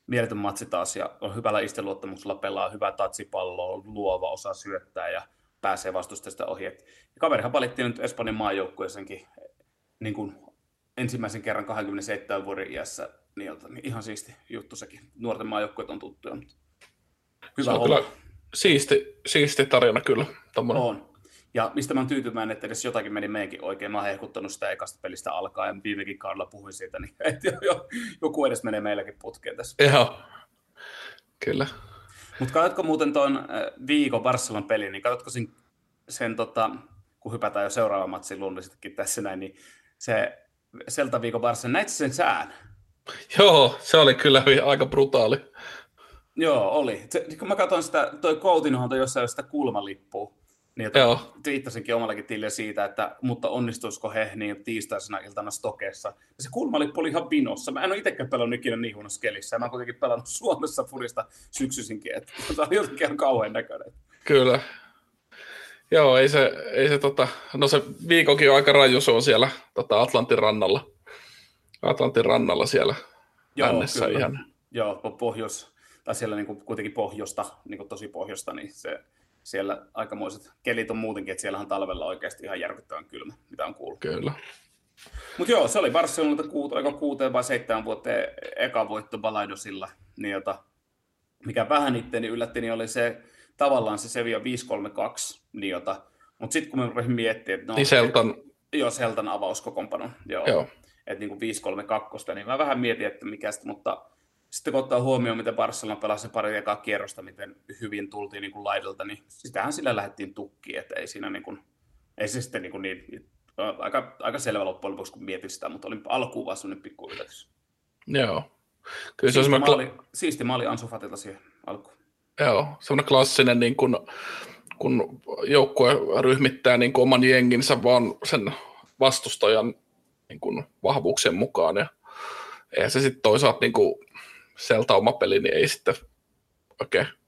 mieletön matsi taas ja on hyvällä isteluottamuksella pelaa, hyvä tatsipallo, luova osa syöttää ja pääsee vastustajasta ohi. Et, ja kaverihan valittiin nyt Espanjan maajoukkueeseenkin niin kuin ensimmäisen kerran 27 vuoden iässä, niin, niin ihan siisti juttu sekin. Nuorten maajoukkueet on tuttuja, mutta hyvä Se on kyllä siisti, siisti tarina kyllä. Tommoinen. On. Ja mistä mä oon tyytyväinen, että edes jotakin meni meidänkin oikein. Mä oon hehkuttanut sitä ekasta pelistä alkaa ja viimekin kaudella puhuin siitä, niin että jo, joku edes menee meilläkin putkeen tässä. Joo, kyllä. Mutta katsotko muuten tuon äh, viikon Barcelon peli, niin katsotko sen, sen tota, kun hypätään jo seuraava matsi luonnollisestikin tässä näin, niin se Selta viikon Barcelona, näit sen sään? Joo, se oli kyllä aika brutaali. Joo, oli. Se, kun mä katsoin sitä, toi Coutinhohan toi jossain sitä kulmalippua, niin, että twiittasinkin omallakin tilille siitä, että mutta onnistuisiko he niin tiistaisena iltana Stokessa. Ja se kulmalippu oli ihan vinossa. Mä en ole itsekään pelannut ikinä niin huonossa kelissä. Mä oon kuitenkin pelannut Suomessa furista syksyisinkin. Että se oli jotenkin ihan kauhean näköinen. Kyllä. Joo, ei se, ei se tota, no se viikokin on aika raju, se on siellä tota Atlantin rannalla. Atlantin rannalla siellä Joo, kyllä. ihan. Joo, pohjois, tai siellä niin kuin, kuitenkin pohjosta, niin kuin tosi pohjosta, niin se, siellä aikamoiset kelit on muutenkin, että siellä on talvella oikeasti ihan järkyttävän kylmä, mitä on kuullut. Kyllä. Mutta joo, se oli Barcelonalta kuut, aika kuuteen vai seitsemän vuoteen eka voitto Balaidosilla, niin jota, mikä vähän itteeni yllätti, niin oli se tavallaan se Sevilla 532, niin jota, mutta sitten kun mä rupesin miettimään, että no, niin Seltan... Et, joo, Seltan avauskokompano, joo. joo. Että niin kuin 532, niin mä vähän mietin, että mikä sitä, mutta sitten kun ottaa huomioon, miten Barcelona pelasi pari ekaa kierrosta, miten hyvin tultiin niin kuin laidalta, niin sitähän sillä lähdettiin tukkiin, että ei siinä niin kuin, ei se sitten niin, kuin niin aika, aika selvä loppujen lopuksi, kun mietin sitä, mutta oli alkuun vaan sellainen pikku yllätys. Joo. Kyllä se on maali, kla- siisti maali Ansu Fatilta siihen alkuun. Joo, semmoinen klassinen, niin kun, kun joukkue ryhmittää niin kuin oman jenginsä vaan sen vastustajan niin kuin vahvuuksien mukaan. Ja eihän se sitten toisaalta niin kuin, Selta oma peli, niin ei sitten oikein okay.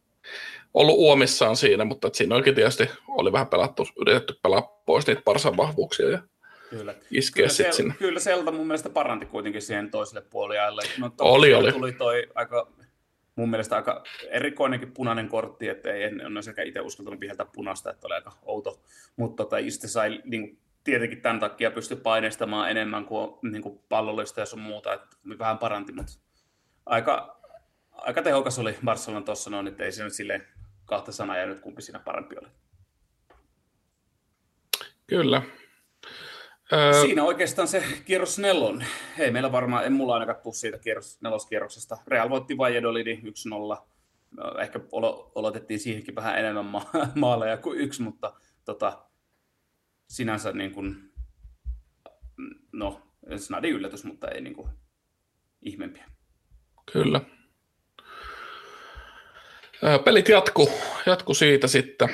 ollut uomissaan siinä, mutta siinä oikein tietysti oli vähän pelattu, yritetty pelaa pois niitä parsan vahvuuksia ja Kyllä. iskeä kyllä, sel, sinne. Kyllä Selta mun mielestä paranti kuitenkin siihen toiselle puoliajalle. No, oli, oli. Tuli toi aika, mun mielestä aika erikoinenkin punainen kortti, että ei en, en sekä itse uskaltanut viheltä punaista, että oli aika outo. Mutta tota, Iste sai niin, tietenkin tämän takia pysty paineistamaan enemmän kuin, niin kuin pallollista ja sun muuta, että vähän paranti, mutta aika, aika tehokas oli Barcelona tuossa noin, että ei se nyt silleen kahta sanaa jäänyt, kumpi siinä parempi oli. Kyllä. Siinä oikeastaan se kierros nelon. Ei meillä varmaan, en mulla ainakaan tule siitä kierros, neloskierroksesta. Real voitti Valladolidi 1-0. Ehkä olotettiin siihenkin vähän enemmän ma- maaleja kuin yksi, mutta tota, sinänsä niin kuin, no, snadi yllätys, mutta ei niin kuin ihmeempiä. Kyllä. Pelit jatku, jatku siitä sitten.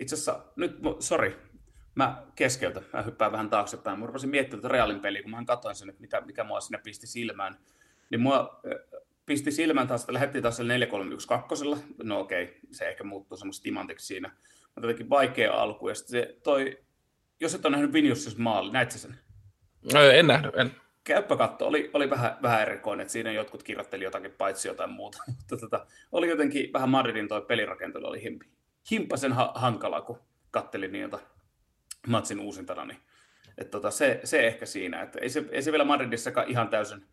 Itse asiassa, nyt, sori, mä keskeytän, mä hyppään vähän taaksepäin. Mä rupesin miettimään tätä Realin peliä, kun mä katsoin sen, että mitä, mikä mua sinne pisti silmään. Niin mua pisti silmän taas, että lähdettiin taas 4-3-1-2. No okei, se ehkä muuttuu semmoista timantiksi siinä. Mutta jotenkin vaikea alku. Ja se toi, jos et ole nähnyt Vinicius maali, näit sen? En nähnyt, en. Käyppä katto, oli, oli vähän, vähän erikoinen, että siinä jotkut kirjoitteli jotakin paitsi jotain muuta. Mutta tota, oli jotenkin vähän Madridin toi pelirakentelu oli himpi. himpasen ha- hankala, kun kattelin niiltä matsin uusintana, niin että tota, se, se, ehkä siinä, että ei se, ei se vielä Madridissakaan ihan täysin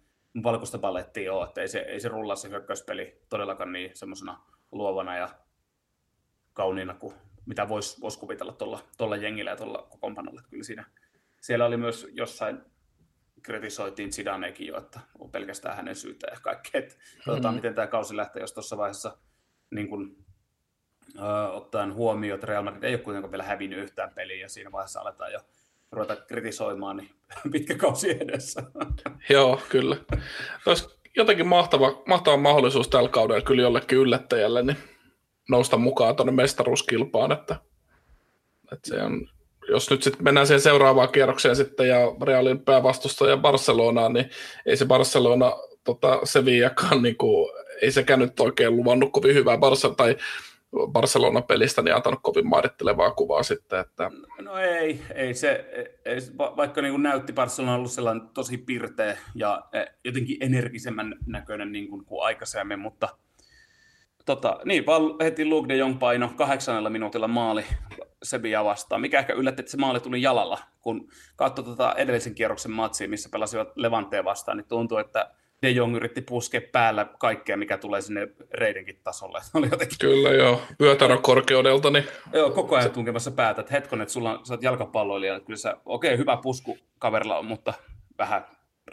valkoista palettia ole, että ei se, ei se rullaa se hyökkäyspeli todellakaan niin semmoisena luovana ja kauniina kuin mitä voisi vois kuvitella tuolla jengillä ja tuolla kokoonpanolla. Kyllä siinä, siellä oli myös jossain kritisoitiin Zidanekin jo, että on pelkästään hänen syytä ja kaikkea. Että mm-hmm. miten tämä kausi lähtee, jos tuossa vaiheessa niin kun, ö, ottaen huomioon, että Real Madrid ei ole kuitenkaan vielä hävinnyt yhtään peliä ja siinä vaiheessa aletaan jo ruveta kritisoimaan, niin pitkä kausi edessä. Joo, kyllä. Olisi jotenkin mahtava, mahtava mahdollisuus tällä kaudella kyllä jollekin yllättäjälle niin nousta mukaan tuonne mestaruuskilpaan, että, että se on, jos nyt sitten mennään siihen seuraavaan kierrokseen sitten ja Realin päävastustaja Barcelonaan, niin ei se Barcelona tota, Sevillakaan niin kuin, ei sekään nyt oikein luvannut kovin hyvää Barcelona, tai Barcelona-pelistä niin antanut kovin mairittelevaa kuvaa sitten. Että... No ei, ei se, ei, vaikka niin kuin näytti Barcelona ollut sellainen tosi pirteä ja e, jotenkin energisemmän näköinen niin kuin, kuin aikaisemmin, mutta tota, niin, vaan heti Luke de Jong paino kahdeksannella minuutilla maali Sevilla vastaan, mikä ehkä yllätti, että se maali tuli jalalla, kun katsoi tota edellisen kierroksen matsia, missä pelasivat Levanteen vastaan, niin tuntuu, että De Jong yritti puskea päällä kaikkea, mikä tulee sinne reidenkin tasolle. Oli jotenkin... Kyllä joo, pyötärön korkeudelta. Niin... Joo, koko ajan tunkemassa päätä, että hetkonen, että sulla, sä oot jalkapalloilija, kyllä sä, okei, okay, hyvä pusku kaverilla on, mutta vähän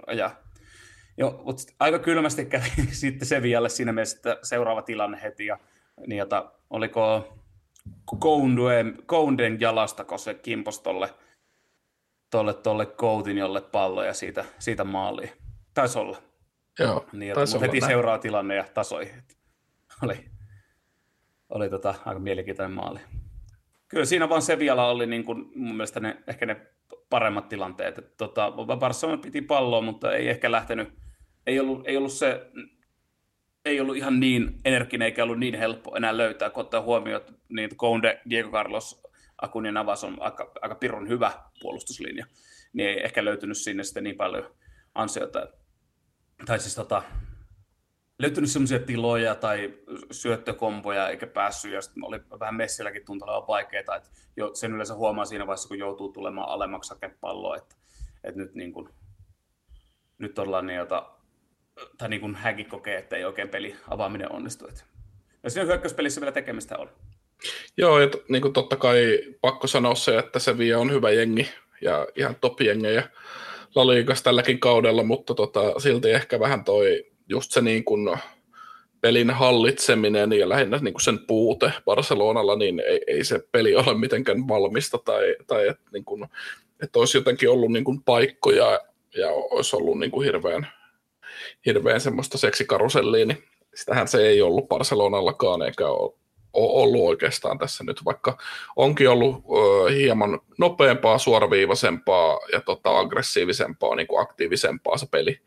raja. Joo, mutta aika kylmästi kävi sitten Sevialle siinä mielessä, että seuraava tilanne heti, ja niin, jota, oliko Kounden, Kounden jalastako se kimpos tolle, tolle, tolle jolle pallo ja siitä, siitä maaliin. Taisi olla. Joo, niin, mutta heti näin. seuraa tilanne ja tasoi. Oli, oli tota, aika mielenkiintoinen maali. Kyllä siinä vaan se vielä oli niin kuin, mun mielestä ne, ehkä ne paremmat tilanteet. Tota, Barcelona piti palloa, mutta ei ehkä lähtenyt, ei ollut, ei ollut se, ei ollut ihan niin energinen eikä ollut niin helppo enää löytää, kun ottaa huomioon, että niin Conde, Diego Carlos, Akun ja Navas on aika, aika pirun hyvä puolustuslinja, niin ei ehkä löytynyt sinne sitten niin paljon ansiota. Tai siis tota, löytynyt semmoisia tiloja tai syöttökompoja eikä päässyt, ja sitten oli vähän messilläkin tuntuu olevan vaikeaa, että sen yleensä huomaa siinä vaiheessa, kun joutuu tulemaan alemmaksi hakepalloa, että, että nyt, niin kuin, nyt ollaan niin, jota, tai niin kuin hänkin kokee, että ei oikein peli avaaminen onnistu. Ja siinä hyökkäyspelissä vielä tekemistä on. Joo, ja niin kuin totta kai pakko sanoa se, että se vie on hyvä jengi ja ihan top ja La Ligas tälläkin kaudella, mutta tota, silti ehkä vähän toi just se niin kuin pelin hallitseminen ja lähinnä niin kuin sen puute Barcelonalla, niin ei, ei se peli ole mitenkään valmista tai, tai että niin kuin, että olisi jotenkin ollut niin kuin paikkoja ja olisi ollut niin kuin hirveän, hirveän semmoista seksikarusellia, niin sitähän se ei ollut Barcelonallakaan eikä ole ollut oikeastaan tässä nyt, vaikka onkin ollut ö, hieman nopeampaa, suoraviivaisempaa ja tota, aggressiivisempaa, niin kuin aktiivisempaa se peli,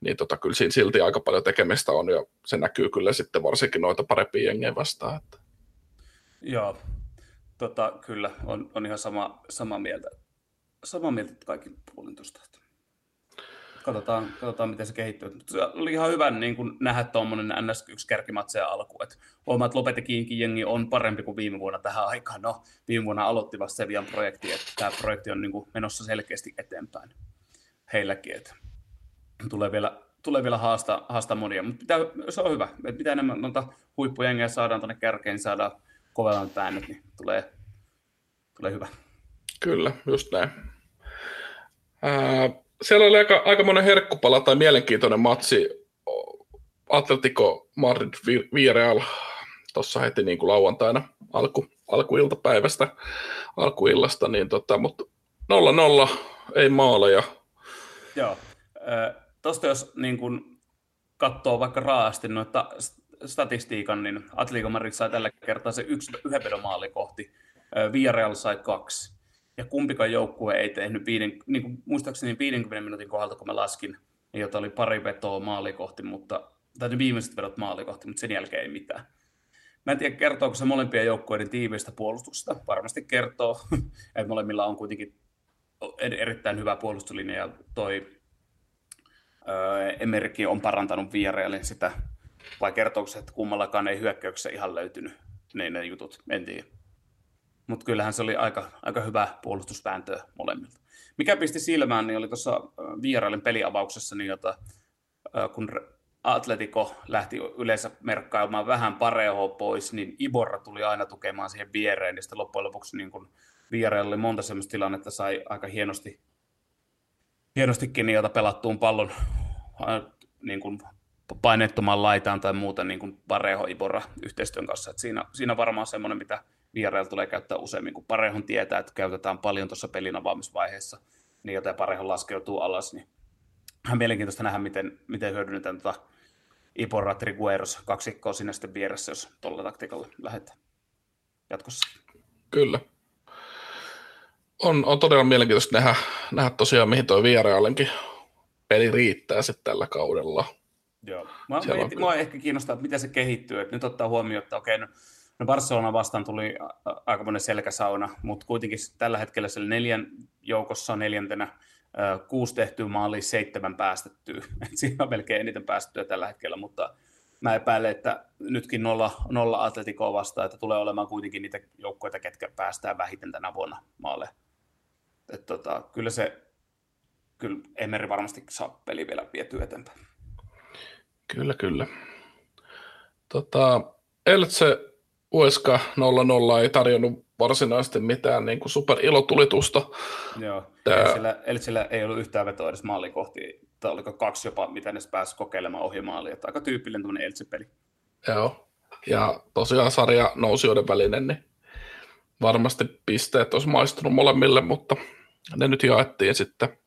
niin tota, kyllä siinä silti aika paljon tekemistä on ja se näkyy kyllä sitten varsinkin noita parempia jengejä vastaan. Että. Joo, tota, kyllä on, on ihan sama, sama mieltä. Sama mieltä kaikki puolin tuosta katsotaan, katsotaan miten se kehittyy. Mutta se oli ihan hyvä niin kuin nähdä tuommoinen NS1 kärkimatseja alku. Että huomaa, että Lopetekinkin jengi on parempi kuin viime vuonna tähän aikaan. No, viime vuonna aloitti vasta Sevian projekti, että tämä projekti on niin menossa selkeästi eteenpäin heilläkin. Että tulee vielä, tulee vielä haastaa, haastaa monia, mutta pitää, se on hyvä. Että mitä enemmän noita huippujengejä saadaan tuonne kärkeen, niin saadaan kovemmat äänet, niin tulee, tulee hyvä. Kyllä, just näin. Ää, siellä oli aika, aika monen herkkupala tai mielenkiintoinen matsi. Atletico Madrid Villarreal tuossa heti niin kuin lauantaina alku, alkuiltapäivästä, alkuillasta, niin tota, mutta 0-0, ei maaleja. Joo, tuosta jos niin kuin katsoo vaikka raasti noita statistiikan, niin Atletico Madrid sai tällä kertaa se yksi yhdenvedomaali kohti, Villarreal sai kaksi ja kumpikaan joukkue ei tehnyt, viiden, niin kuin muistaakseni 50 minuutin kohdalta, kun mä laskin, niin jota oli pari vetoa maali kohti, mutta tai ne viimeiset vedot maali kohti, mutta sen jälkeen ei mitään. Mä en tiedä, kertooko se molempien joukkueiden tiiviistä puolustuksesta. Varmasti kertoo, että molemmilla on kuitenkin erittäin hyvä puolustuslinja ja toi Emerkin on parantanut Villarealin sitä, vai kertooko se, että kummallakaan ei hyökkäyksessä ihan löytynyt ne, ne jutut, en tiedä. Mutta kyllähän se oli aika, aika hyvä puolustusvääntö molemmilta. Mikä pisti silmään, niin oli tuossa Vierailin peliavauksessa, niin jota, kun Atletico lähti yleensä merkkailemaan vähän pareoa pois, niin Iborra tuli aina tukemaan siihen viereen, ja sitten loppujen lopuksi niin kun oli monta sellaista tilannetta, sai aika hienosti hienostikin niitä pelattuun pallon niin kuin painettoman laitaan tai muuta niin kuin Pareho Ibora yhteistyön kanssa. Et siinä, siinä varmaan semmoinen, mitä vierailla tulee käyttää useammin, kun Parehon tietää, että käytetään paljon tuossa pelin avaamisvaiheessa, niin joten Parehon laskeutuu alas, niin on mielenkiintoista nähdä, miten, miten hyödynnetään tuota Ibora Trigueros kaksikkoa sinne sitten vieressä, jos tuolla taktiikalla lähdetään jatkossa. Kyllä on, on todella mielenkiintoista nähdä, nähdä tosiaan, mihin tuo Vieralenkin peli riittää sitten tällä kaudella. Joo. Mä, mä, mä, ehkä kiinnostaa, että miten se kehittyy. Että nyt ottaa huomioon, että okei, no, no Barcelona vastaan tuli aika monen selkäsauna, mutta kuitenkin tällä hetkellä siellä neljän joukossa neljäntenä kuusi tehtyä maali, seitsemän päästettyä. Siinä on melkein eniten päästettyä tällä hetkellä, mutta mä epäilen, että nytkin nolla, nolla Atleticoa vastaan, että tulee olemaan kuitenkin niitä joukkoita, ketkä päästään vähiten tänä vuonna maalle. Et tota, kyllä se, kyllä Emeri varmasti saa peli vielä vietyä eteenpäin. Kyllä, kyllä. Tota, Eltse USK 00 ei tarjonnut varsinaisesti mitään niin kuin superilotulitusta. Joo, Tää... Eltsillä, Eltsillä ei ollut yhtään vetoa edes maalin kohti, tai oliko kaksi jopa, mitä ne pääsi kokeilemaan ohi maaliin. Että aika tyypillinen tämmöinen Eltse-peli. Joo, ja tosiaan sarja nousijoiden välinen, niin varmasti pisteet olisi maistunut molemmille, mutta ne nyt jaettiin sitten.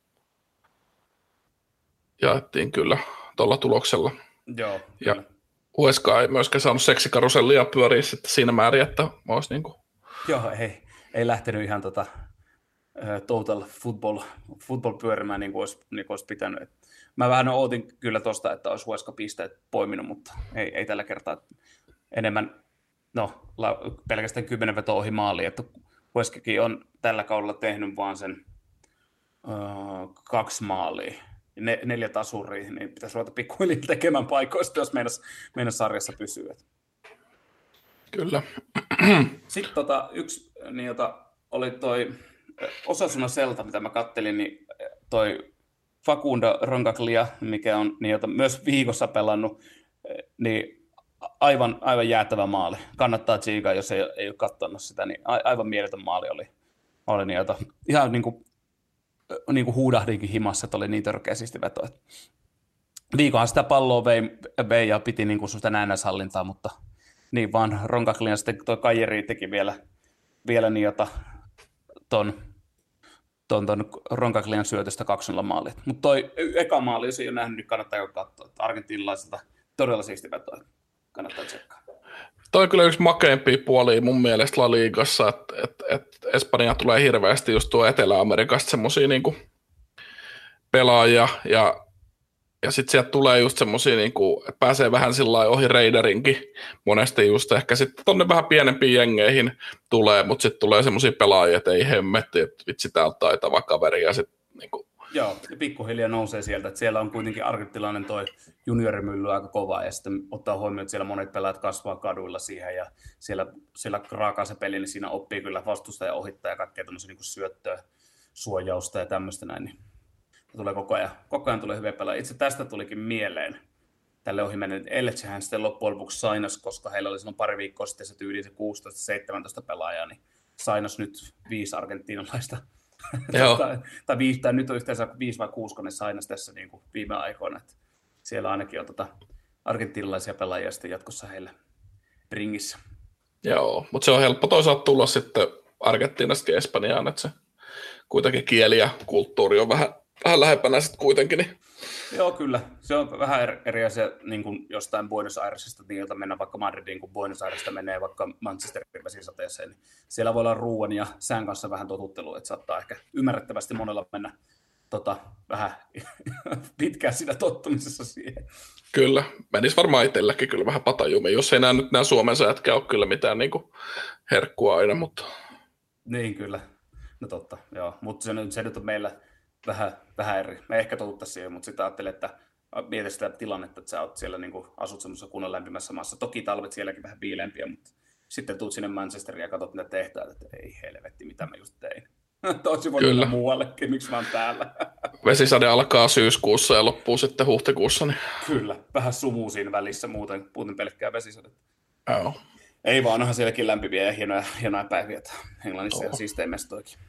Jaettiin kyllä tuolla tuloksella. Joo, ja kyllä. USK ei myöskään saanut seksikarusellia pyöriä sitten siinä määrin, että olisi niin kuin... Joo, ei, ei lähtenyt ihan tota, total football, football pyörimään niin kuin olisi, niin kuin olisi pitänyt. Mä vähän ootin kyllä tuosta, että olisi USK pisteet poiminut, mutta ei, ei tällä kertaa enemmän, no pelkästään kymmenen veto ohi maaliin, että Weskikin on tällä kaudella tehnyt vaan sen uh, kaksi maalia, ne, neljä tasuria, niin pitäisi ruveta pikkuhiljaa tekemään paikoista, jos meinas, meinas sarjassa pysyy. Kyllä. Sitten tota, yksi, niin jota oli toi Osasuna Selta, mitä mä kattelin, niin toi Facundo Roncaglia, mikä on niin jota myös viikossa pelannut, niin aivan, aivan jäätävä maali. Kannattaa tsiikaa, jos ei, ei ole katsonut sitä, niin aivan mieletön maali oli. oli niin, jota, ihan niin kuin, niin kuin huudahdinkin himassa, että oli niin törkeästi veto. Viikohan sitä palloa vei, vei ja piti niin kuin sitä näennäishallintaa, mutta niin vaan Ronkaklian sitten tuo Kajeri teki vielä, vielä niin jota ton, ton, ton Ronkaklian syötöstä 2 maalia. Mutta toi eka maali, jos ei ole nähnyt, niin kannattaa jo katsoa. Argentinilaiselta todella siisti vetoa kannattaa tsekkaa. Toi on kyllä yksi makeimpia puolia mun mielestä La Ligassa, että et, et Espanja tulee hirveästi just tuo Etelä-Amerikasta semmosia niinku pelaajia ja, ja sitten sieltä tulee just semmosia niinku, että pääsee vähän sillä ohi Raiderinkin monesti just ehkä sitten tonne vähän pienempiin jengeihin tulee, mutta sitten tulee semmosia pelaajia, että ei hemmetti, että vitsi täältä taitava kaveri ja sitten niinku Joo, ja pikkuhiljaa nousee sieltä, että siellä on kuitenkin argenttilainen toi juniorimylly aika kova, ja sitten ottaa huomioon, että siellä monet pelaajat kasvaa kaduilla siihen, ja siellä, siellä raakaa se peli, niin siinä oppii kyllä vastustaja ohittaa ja kaikkea tämmöisiä niin syöttöä, suojausta ja tämmöistä näin, niin tulee koko ajan, koko ajan tulee hyviä pelaajia. Itse tästä tulikin mieleen tälle ohi mennyt, Elchehän sitten loppujen lopuksi sainas, koska heillä oli silloin pari viikkoa sitten se tyyli se 16-17 pelaajaa, niin sainas nyt viisi argentiinalaista Joo. tai, tai, viisi, tai nyt on yhteensä viisi vai kuusi kone sainas tässä niin kuin viime aikoina. Että siellä ainakin on tota argentinalaisia pelaajia sitten jatkossa heille ringissä. Joo, mutta se on helppo toisaalta tulla sitten Argentiinasta Espanjaan, että se kuitenkin kieli ja kulttuuri on vähän, vähän lähempänä sitten kuitenkin. Niin Joo, kyllä. Se on vähän eri asia niin kuin jostain Buenos Airesista, niin jota mennään vaikka Madridiin, kun Buenos Airesista menee vaikka Manchesterin vesisateeseen. Niin siellä voi olla ruoan ja sään kanssa vähän totuttelu, että saattaa ehkä ymmärrettävästi monella mennä, tota, vähän pitkään siinä tottumisessa siihen. Kyllä, menisi varmaan itselläkin kyllä vähän patajumi, jos ei nämä nyt nämä Suomen sätkä ole kyllä mitään niin kuin herkkua aina, mutta... Niin kyllä, no totta, joo, mutta se, se nyt on meillä vähän, vähän eri. Me ehkä totuttaisiin siihen, mutta sitten ajattelin, että mietin sitä tilannetta, että sä oot siellä niin kuin, asut semmoisessa kunnon lämpimässä maassa. Toki talvet sielläkin vähän viileämpiä, mutta sitten tuut sinne Manchesteriin ja katsot mitä tehtäät, että ei helvetti, mitä mä just tein. Tosi voi Kyllä. muuallekin, miksi mä oon täällä. Vesisade alkaa syyskuussa ja loppuu sitten huhtikuussa. Niin... Kyllä, vähän sumuu siinä välissä, muuten, muuten pelkkää vesisadetta. Oh. Ei vaan, onhan sielläkin lämpimiä ja hienoja, hienoja päiviä, että Englannissa oh. ja siistejä mestoikin.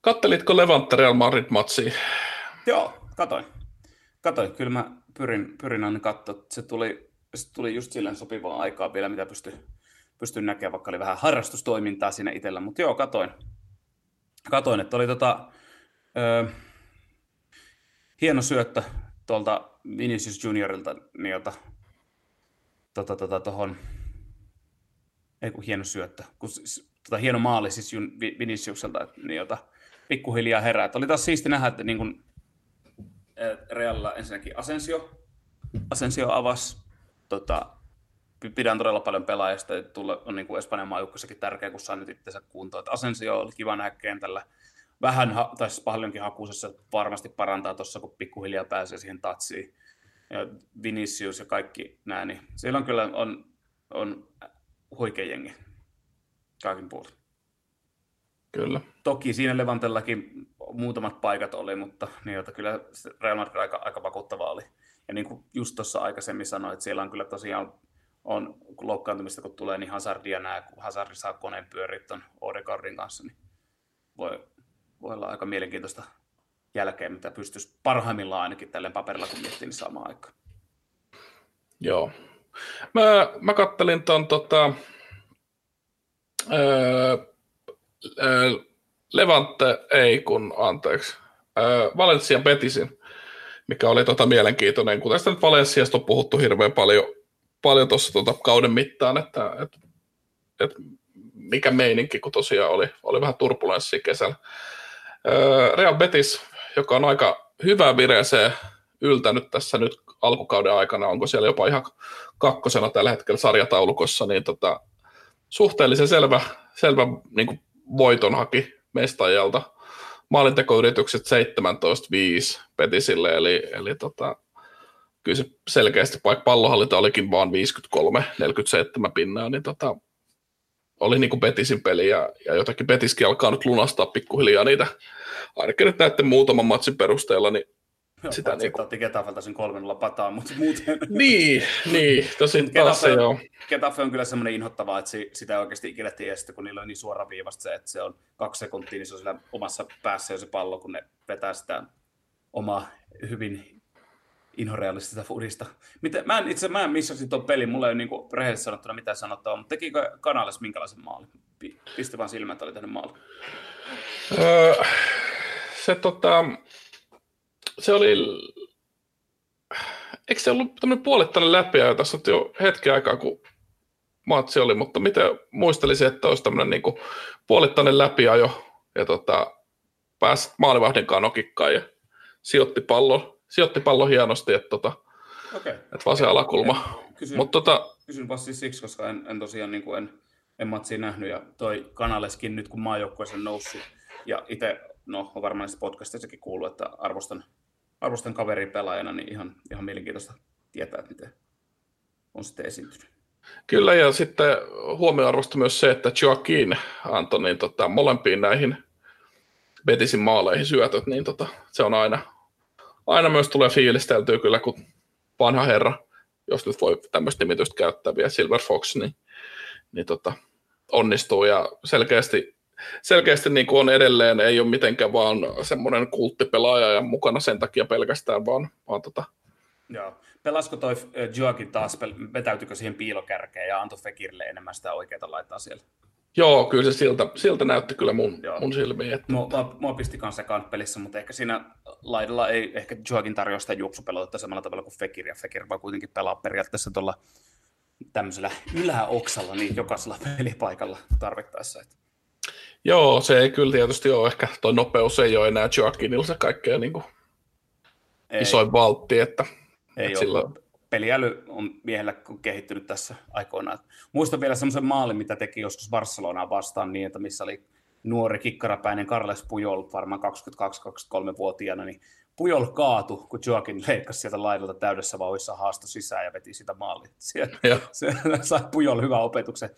Kattelitko Levante Real Madrid-matsia? Joo, katoin. Katoin, kyllä mä pyrin, pyrin aina katsoa. Se tuli, se tuli just silleen sopivaa aikaa vielä, mitä pystyi pystyn näkemään, vaikka oli vähän harrastustoimintaa siinä itsellä, mutta joo, katoin. Katoin, että oli tota, ö, hieno syöttö tuolta Vinicius Juniorilta, niiltä tota, tota, tohon, ei kun hieno syöttö, kun, tota, hieno maali siis Viniciukselta, niiltä pikkuhiljaa herää. Että oli taas siisti nähdä, että niin kun, Realilla ensinnäkin Asensio, Asensio avasi tota, pidän todella paljon pelaajista, että tulla, on niin Espanjan maajoukkuissakin tärkeä, kun saa nyt itsensä kuntoon. Että Asensio oli kiva nähdä kentällä. Vähän, tai siis paljonkin hakuisessa varmasti parantaa tuossa, kun pikkuhiljaa pääsee siihen tatsiin. Ja Vinicius ja kaikki nämä, niin siellä on kyllä on, on huikea jengi kaikin puolin. Kyllä. Toki siinä Levantellakin muutamat paikat oli, mutta niin, jota kyllä Real Madrid aika, aika vakuuttava oli. Ja niin kuin just tuossa aikaisemmin sanoin, että siellä on kyllä tosiaan on loukkaantumista, kun tulee, niin Hazardia näe, kun Hazard saa koneen pyöriä tuon Odegardin kanssa, niin voi, voi olla aika mielenkiintoista jälkeen, mitä pystyisi parhaimmillaan ainakin tälleen paperilla, kun miettii, niin samaan aikaan. Joo. Mä, mä kattelin tuon tota, öö, Levante, ei kun, anteeksi, öö, Valencian Betisin, mikä oli tota mielenkiintoinen, kun tästä nyt Valensiasta on puhuttu hirveän paljon paljon tuossa tuota kauden mittaan, että, että, että mikä meininki, kun tosiaan oli, oli vähän turbulenssia kesällä. Real Betis, joka on aika hyvä vireeseen yltänyt tässä nyt alkukauden aikana, onko siellä jopa ihan kakkosena tällä hetkellä sarjataulukossa, niin tota, suhteellisen selvä, selvä niin kuin voiton haki mestajalta. Maalintekoyritykset 17-5 Betisille, eli, eli tota, kyllä se selkeästi, vaikka pallohallinta olikin vaan 53-47 pinnaa, niin tota, oli niin kuin Betisin peli ja, ja jotakin Betiskin alkaa nyt lunastaa pikkuhiljaa niitä, ainakin nyt näiden muutaman matsin perusteella, niin Joo, sitä niin kuin... otti Getafelta sen 3 pataan, mutta muuten... niin, niin, tosin taas se joo. Getafe on kyllä semmoinen inhottava, että sitä ei oikeasti ikinä tiedä, kun niillä on niin suoraviivasta se, että se on kaksi sekuntia, niin se on siellä omassa päässä jo se pallo, kun ne vetää sitä omaa hyvin inhorealistista fudista. Mitä, mä en, itse mä en missasin tuon pelin, mulla ei ole niin rehellisesti sanottuna mitään sanottavaa, mutta tekikö Kanales minkälaisen maalin? Pisti vaan silmät, että oli tehnyt maali. Öö, se, tota, se oli, eikö se ollut tämmöinen puolittainen läpiä tässä on jo hetken aikaa, kun matsi oli, mutta miten muistelisin, että olisi tämmöinen niin puolittainen läpiajo ja tota, pääsi maalivahdin kanokikkaan ja sijoitti pallon sijoitti pallon hienosti, että, tota, okay. että vasen alakulma. Kysyn, Mut, tota, kysyn vaan siis siksi, koska en, en tosiaan niin kuin en, en matsia nähnyt ja toi Kanaleskin nyt kun maajoukkueeseen noussut ja itse, no on varmaan podcastissakin kuullut, että arvostan, arvostan kaverin pelaajana, niin ihan, ihan mielenkiintoista tietää, että miten on sitten esiintynyt. Kyllä, ja sitten huomioarvosta myös se, että Joaquin antoi niin tota, molempiin näihin Betisin maaleihin syötöt, niin tota, se on aina, aina myös tulee fiilisteltyä kyllä, kun vanha herra, jos nyt voi tämmöistä nimitystä käyttää vielä Silver Fox, niin, niin tota, onnistuu ja selkeästi, selkeästi niin kuin on edelleen, ei ole mitenkään vaan semmoinen kulttipelaaja ja mukana sen takia pelkästään, vaan, vaan tota, Joo. Pelasko toi Joakin taas, vetäytykö siihen piilokärkeen ja antoi Fekirille enemmän sitä oikeaa laittaa siellä? Joo, kyllä se siltä, siltä näytti kyllä mun, Joo. mun silmiin. Että... Mua, mua, mua pisti kanssa pelissä, mutta ehkä siinä laidalla ei ehkä Joakin tarjoa sitä juoksupelotetta samalla tavalla kuin Fekir, ja Fekir voi kuitenkin pelaa periaatteessa tuolla tämmöisellä yläoksalla niin jokaisella pelipaikalla tarvittaessa. Että. Joo, se ei kyllä tietysti ole ehkä, tuo nopeus ei ole enää Joaquinilla se kaikkein niin kuin ei. isoin valtti, että, ei että silloin... Peliäly on miehellä kehittynyt tässä aikoinaan. Muistan vielä semmoisen maalin, mitä teki joskus Barcelonaa vastaan niin, että missä oli nuori kikkarapäinen Carles Pujol, varmaan 22-23-vuotiaana, niin Pujol kaatu, kun Joaquin leikkasi sieltä laidalta täydessä vauhissa haasto sisään ja veti sitä maaliin. Siellä, se, sai Pujol hyvän opetuksen,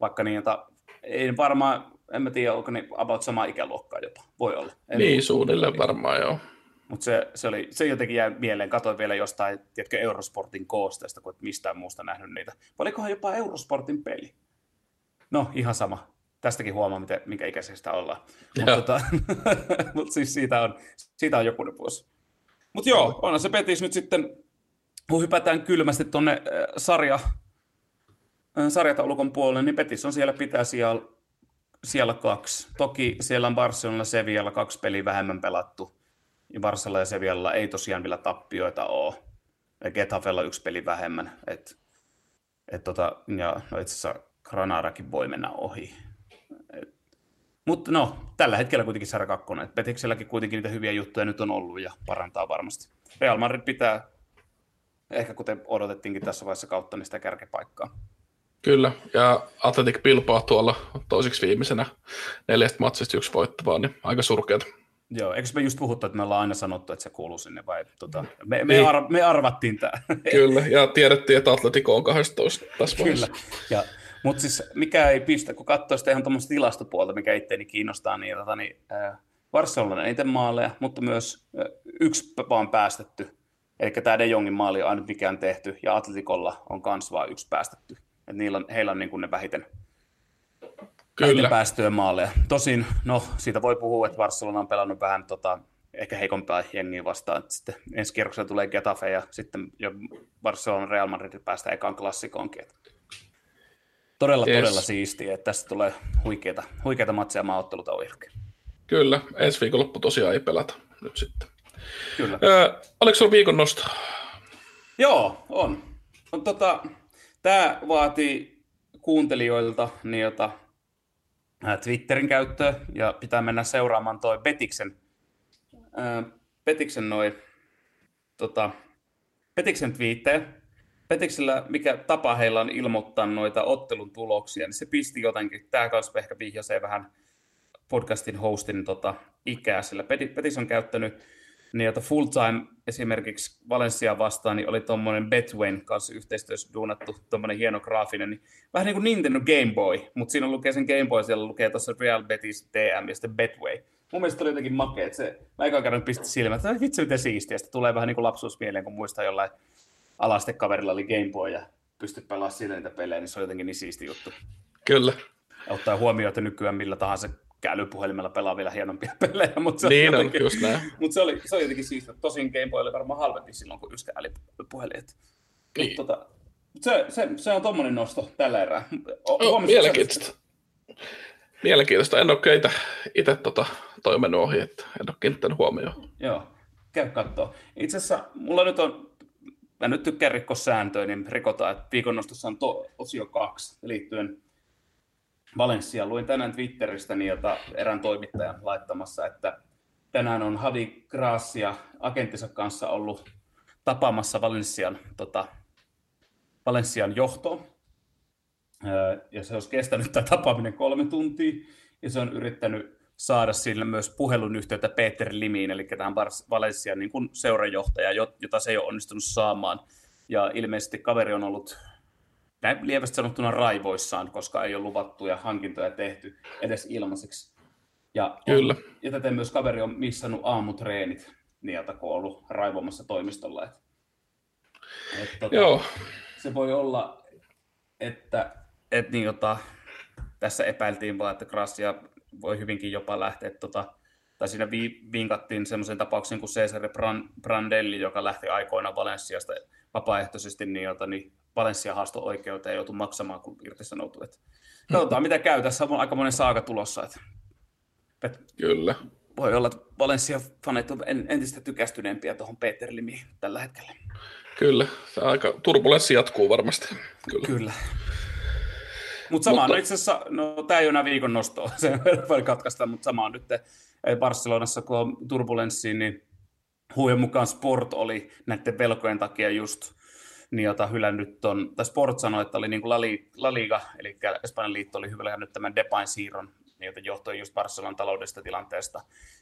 vaikka niin, että ei varmaan, en mä tiedä, onko ne about sama ikäluokkaa jopa, voi olla. En niin, suunnilleen varmaan joo. Mutta se, se, oli, se jotenkin jäi mieleen, katsoin vielä jostain, tiedätkö, Eurosportin koosteesta, kun et mistään muusta nähnyt niitä. Olikohan jopa Eurosportin peli? No, ihan sama tästäkin huomaa, miten, minkä ikäisestä ollaan. Mutta tota, mut siis siitä on, siitä on joku vuosi. Mutta joo, on se Petis nyt sitten, kun hypätään kylmästi tuonne äh, sarja, äh, sarjataulukon puolelle, niin Petis on siellä pitää siellä, siellä kaksi. Toki siellä on Barcelona Sevilla kaksi peliä vähemmän pelattu. Ja Barcelona ja Sevilla ei tosiaan vielä tappioita ole. Ja Getafella yksi peli vähemmän. Et, et tota, ja no itse asiassa Granadakin voi mennä ohi. Mutta no, tällä hetkellä kuitenkin sarja kakkonen. Petikselläkin kuitenkin niitä hyviä juttuja nyt on ollut ja parantaa varmasti. Real Madrid pitää, ehkä kuten odotettiinkin tässä vaiheessa kautta, niin sitä kärkepaikkaa. Kyllä, ja Atletic Bilbao tuolla toiseksi viimeisenä neljästä matsista yksi voittavaa, niin aika surkeata. Joo, eikö me just puhuttu, että me ollaan aina sanottu, että se kuuluu sinne, vai tota, me, me, niin. ar- me arvattiin tämä. Kyllä, ja tiedettiin, että Atletico on 12 tässä Kyllä, ja mutta siis mikä ei pistä, kun katsoo sitä ihan tuommoista tilastopuolta, mikä itteeni kiinnostaa, niin, tota, niin äh, Barcelona eniten maaleja, mutta myös äh, yksi vaan päästetty. Eli tämä De Jongin maali on ainut mikään tehty, ja Atletikolla on kans vain yksi päästetty. Et niillä on, heillä on niin kuin ne vähiten, Kyllä. päästöjä maaleja. Tosin, no, siitä voi puhua, että Barcelona on pelannut vähän tota, ehkä heikompaa jengiä vastaan. Että sitten ensi kierroksella tulee Getafe ja sitten jo Barcelona Real Madrid päästä ekaan klassikoonkin. Todella, yes. todella siistiä, että tästä tulee huikeita, huikeita matseja maaotteluta ohjelkein. Kyllä, ensi viikonloppu tosiaan ei pelata nyt sitten. Kyllä. Öö, oliko sinulla viikon nosto? Joo, on. on tota, Tämä vaatii kuuntelijoilta jota, Twitterin käyttöä ja pitää mennä seuraamaan toi Petiksen, ää, Petiksen noi, tota, Petiksen twiittejä, Petiksellä, mikä tapa heillä on ilmoittaa noita ottelun tuloksia, niin se pisti jotenkin, tämä kanssa ehkä vihjasee vähän podcastin hostin tota, ikää, sillä Petis on käyttänyt niin jota full time esimerkiksi Valencia vastaan, niin oli tuommoinen Betwayn kanssa yhteistyössä duunattu tuommoinen hieno graafinen, niin vähän niin kuin Nintendo Game Boy, mutta siinä lukee sen Game Boy, siellä lukee tuossa Real Betis DM ja sitten Betway. Mun mielestä oli jotenkin makea, että se, mä ekan kerran pisti silmät, että vitsi miten siistiä, sitten tulee vähän niin kuin lapsuusmieleen, kun muistaa jollain alastekaverilla oli Game Boy ja pystyt pelaamaan sillä niitä pelejä, niin se on jotenkin niin siisti juttu. Kyllä. Ja ottaa huomioon, että nykyään millä tahansa kälypuhelimella pelaa vielä hienompia pelejä. Mutta se niin on, just näin. Mutta se oli, se oli jotenkin siistiä. Tosin Game Boy oli varmaan halvempi silloin kuin yskä älypuhelin. Niin. Tota, se, se, se, on tommonen nosto tällä erää. O, oh, mielenkiintoista. Mielenkiintoista. En ole keitä itse tota, toi mennyt ohi, että en ole kiinnittänyt huomioon. Joo, käy katsoa. Itse asiassa mulla nyt on mä nyt tykkään rikkoa sääntöjä, niin rikotaan, että viikonnostossa on to, osio kaksi liittyen Valencia. Luin tänään Twitteristä niin, jota erään toimittajan laittamassa, että tänään on Hadi Gracia agenttinsa kanssa ollut tapaamassa Valencian, tota, Valencian johtoon. Ja se olisi kestänyt tämä tapaaminen kolme tuntia, ja se on yrittänyt saada sille myös puhelun yhteyttä Peter Limiin, eli tähän Valencian niin seurajohtaja, jota se ei ole onnistunut saamaan. Ja ilmeisesti kaveri on ollut näin lievästi sanottuna raivoissaan, koska ei ole luvattuja hankintoja tehty edes ilmaiseksi. Ja, Kyllä. ja täten myös kaveri on missannut aamutreenit niiltä, kun on ollut raivomassa toimistolla. Et, et, tota, Joo. Se voi olla, että et, niin, jota, tässä epäiltiin vaan, että Gracia voi hyvinkin jopa lähteä, tota, tai siinä vi, vinkattiin semmoisen tapauksen kuin Cesare Brandelli, joka lähti aikoina Valenssiasta vapaaehtoisesti, niin, jota, niin Valencia haasto oikeuteen joutui maksamaan, kun irtisanoutui. Et, katsotaan, mitä käy. Tässä on aika monen saaka tulossa. Et, et, Kyllä. Voi olla, että Valencia-fanit on entistä tykästyneempiä tuohon Peter Limiin tällä hetkellä. Kyllä, se aika turbulenssi jatkuu varmasti. Kyllä. Kyllä. Mutta sama mutta... on itse asiassa, no tämä ei ole enää viikon nostoa, se voi katkaista, mutta sama on nyt Barcelonassa, kun on turbulenssiin, niin huujen mukaan Sport oli näiden velkojen takia just niin jota hylännyt on, tai Sport sanoi, että oli niin kuin La, Liga, eli Espanjan liitto oli hylännyt tämän Depain siirron, jota johtui just Barcelonan taloudesta tilanteesta.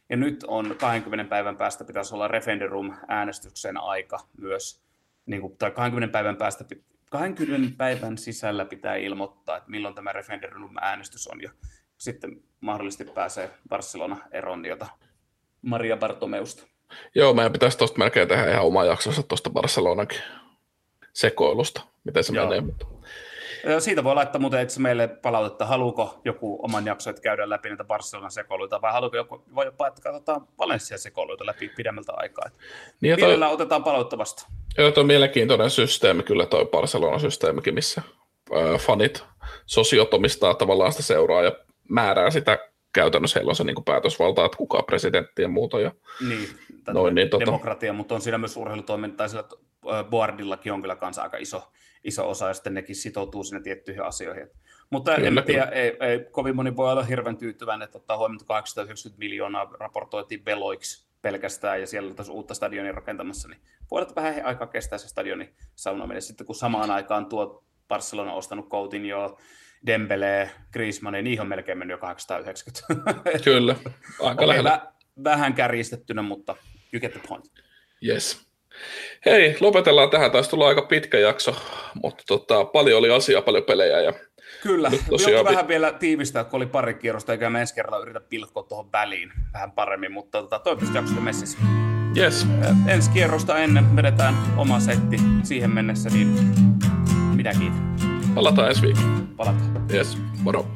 Ja nyt on 20 päivän päästä pitäisi olla referendum-äänestyksen aika myös, niin kuin, tai 20 päivän päästä 20 päivän sisällä pitää ilmoittaa, että milloin tämä referendum-äänestys on, ja sitten mahdollisesti pääsee Barcelona eroon jota Maria Bartomeusta. Joo, meidän pitäisi tuosta melkein tehdä ihan oma jaksonsa tuosta Barcelonakin sekoilusta, miten se Joo. menee. Mutta... Siitä voi laittaa muuten itse meille palautetta, haluuko joku oman jakson, että käydään läpi näitä Barcelonan sekoiluita, vai haluaako joku, voi jopa, että katsotaan Valencia sekoiluita läpi pidemmältä aikaa. Niin toi, otetaan palautetta vasta. Joo, tuo on mielenkiintoinen systeemi kyllä toi Barcelonan systeemikin, missä äh, fanit sosiotomistaa tavallaan sitä seuraa ja määrää sitä käytännössä heillä on se niin päätösvalta, että kuka presidentti ja muuta. Ja niin, noin, niin tota... demokratia, mutta on siinä myös urheilutoimintaa, sillä boardillakin on kyllä kanssa aika iso, iso osa, ja sitten nekin sitoutuu sinne tiettyihin asioihin. Mutta kyllä, en tiedä, ei, ei, kovin moni voi olla hirveän tyytyväinen, että ottaa huomioon, että 890 miljoonaa raportoitiin veloiksi pelkästään, ja siellä on uutta stadionia rakentamassa, niin voi olla, vähän aikaa kestää se stadionin saunominen. Sitten kun samaan aikaan tuo Barcelona on ostanut Coutinho, Dembele, Griezmann, niin niihin on melkein mennyt jo 890. Kyllä, aika okay, lähellä. Vä, vähän kärjistettynä, mutta you get the point. Yes. Hei, lopetellaan tähän. Taisi tulla aika pitkä jakso, mutta tota, paljon oli asiaa, paljon pelejä. Ja Kyllä, tosiaan... vähän vielä tiivistää, kun oli pari kierrosta, eikä me ensi kerralla yritä pilkkoa tuohon väliin vähän paremmin, mutta tota, toivottavasti jaksosta messissä. Yes. Ensi kierrosta ennen vedetään oma setti siihen mennessä, niin mitä kiitä. Palataan ensi viikolla. Palataan. Yes, moro.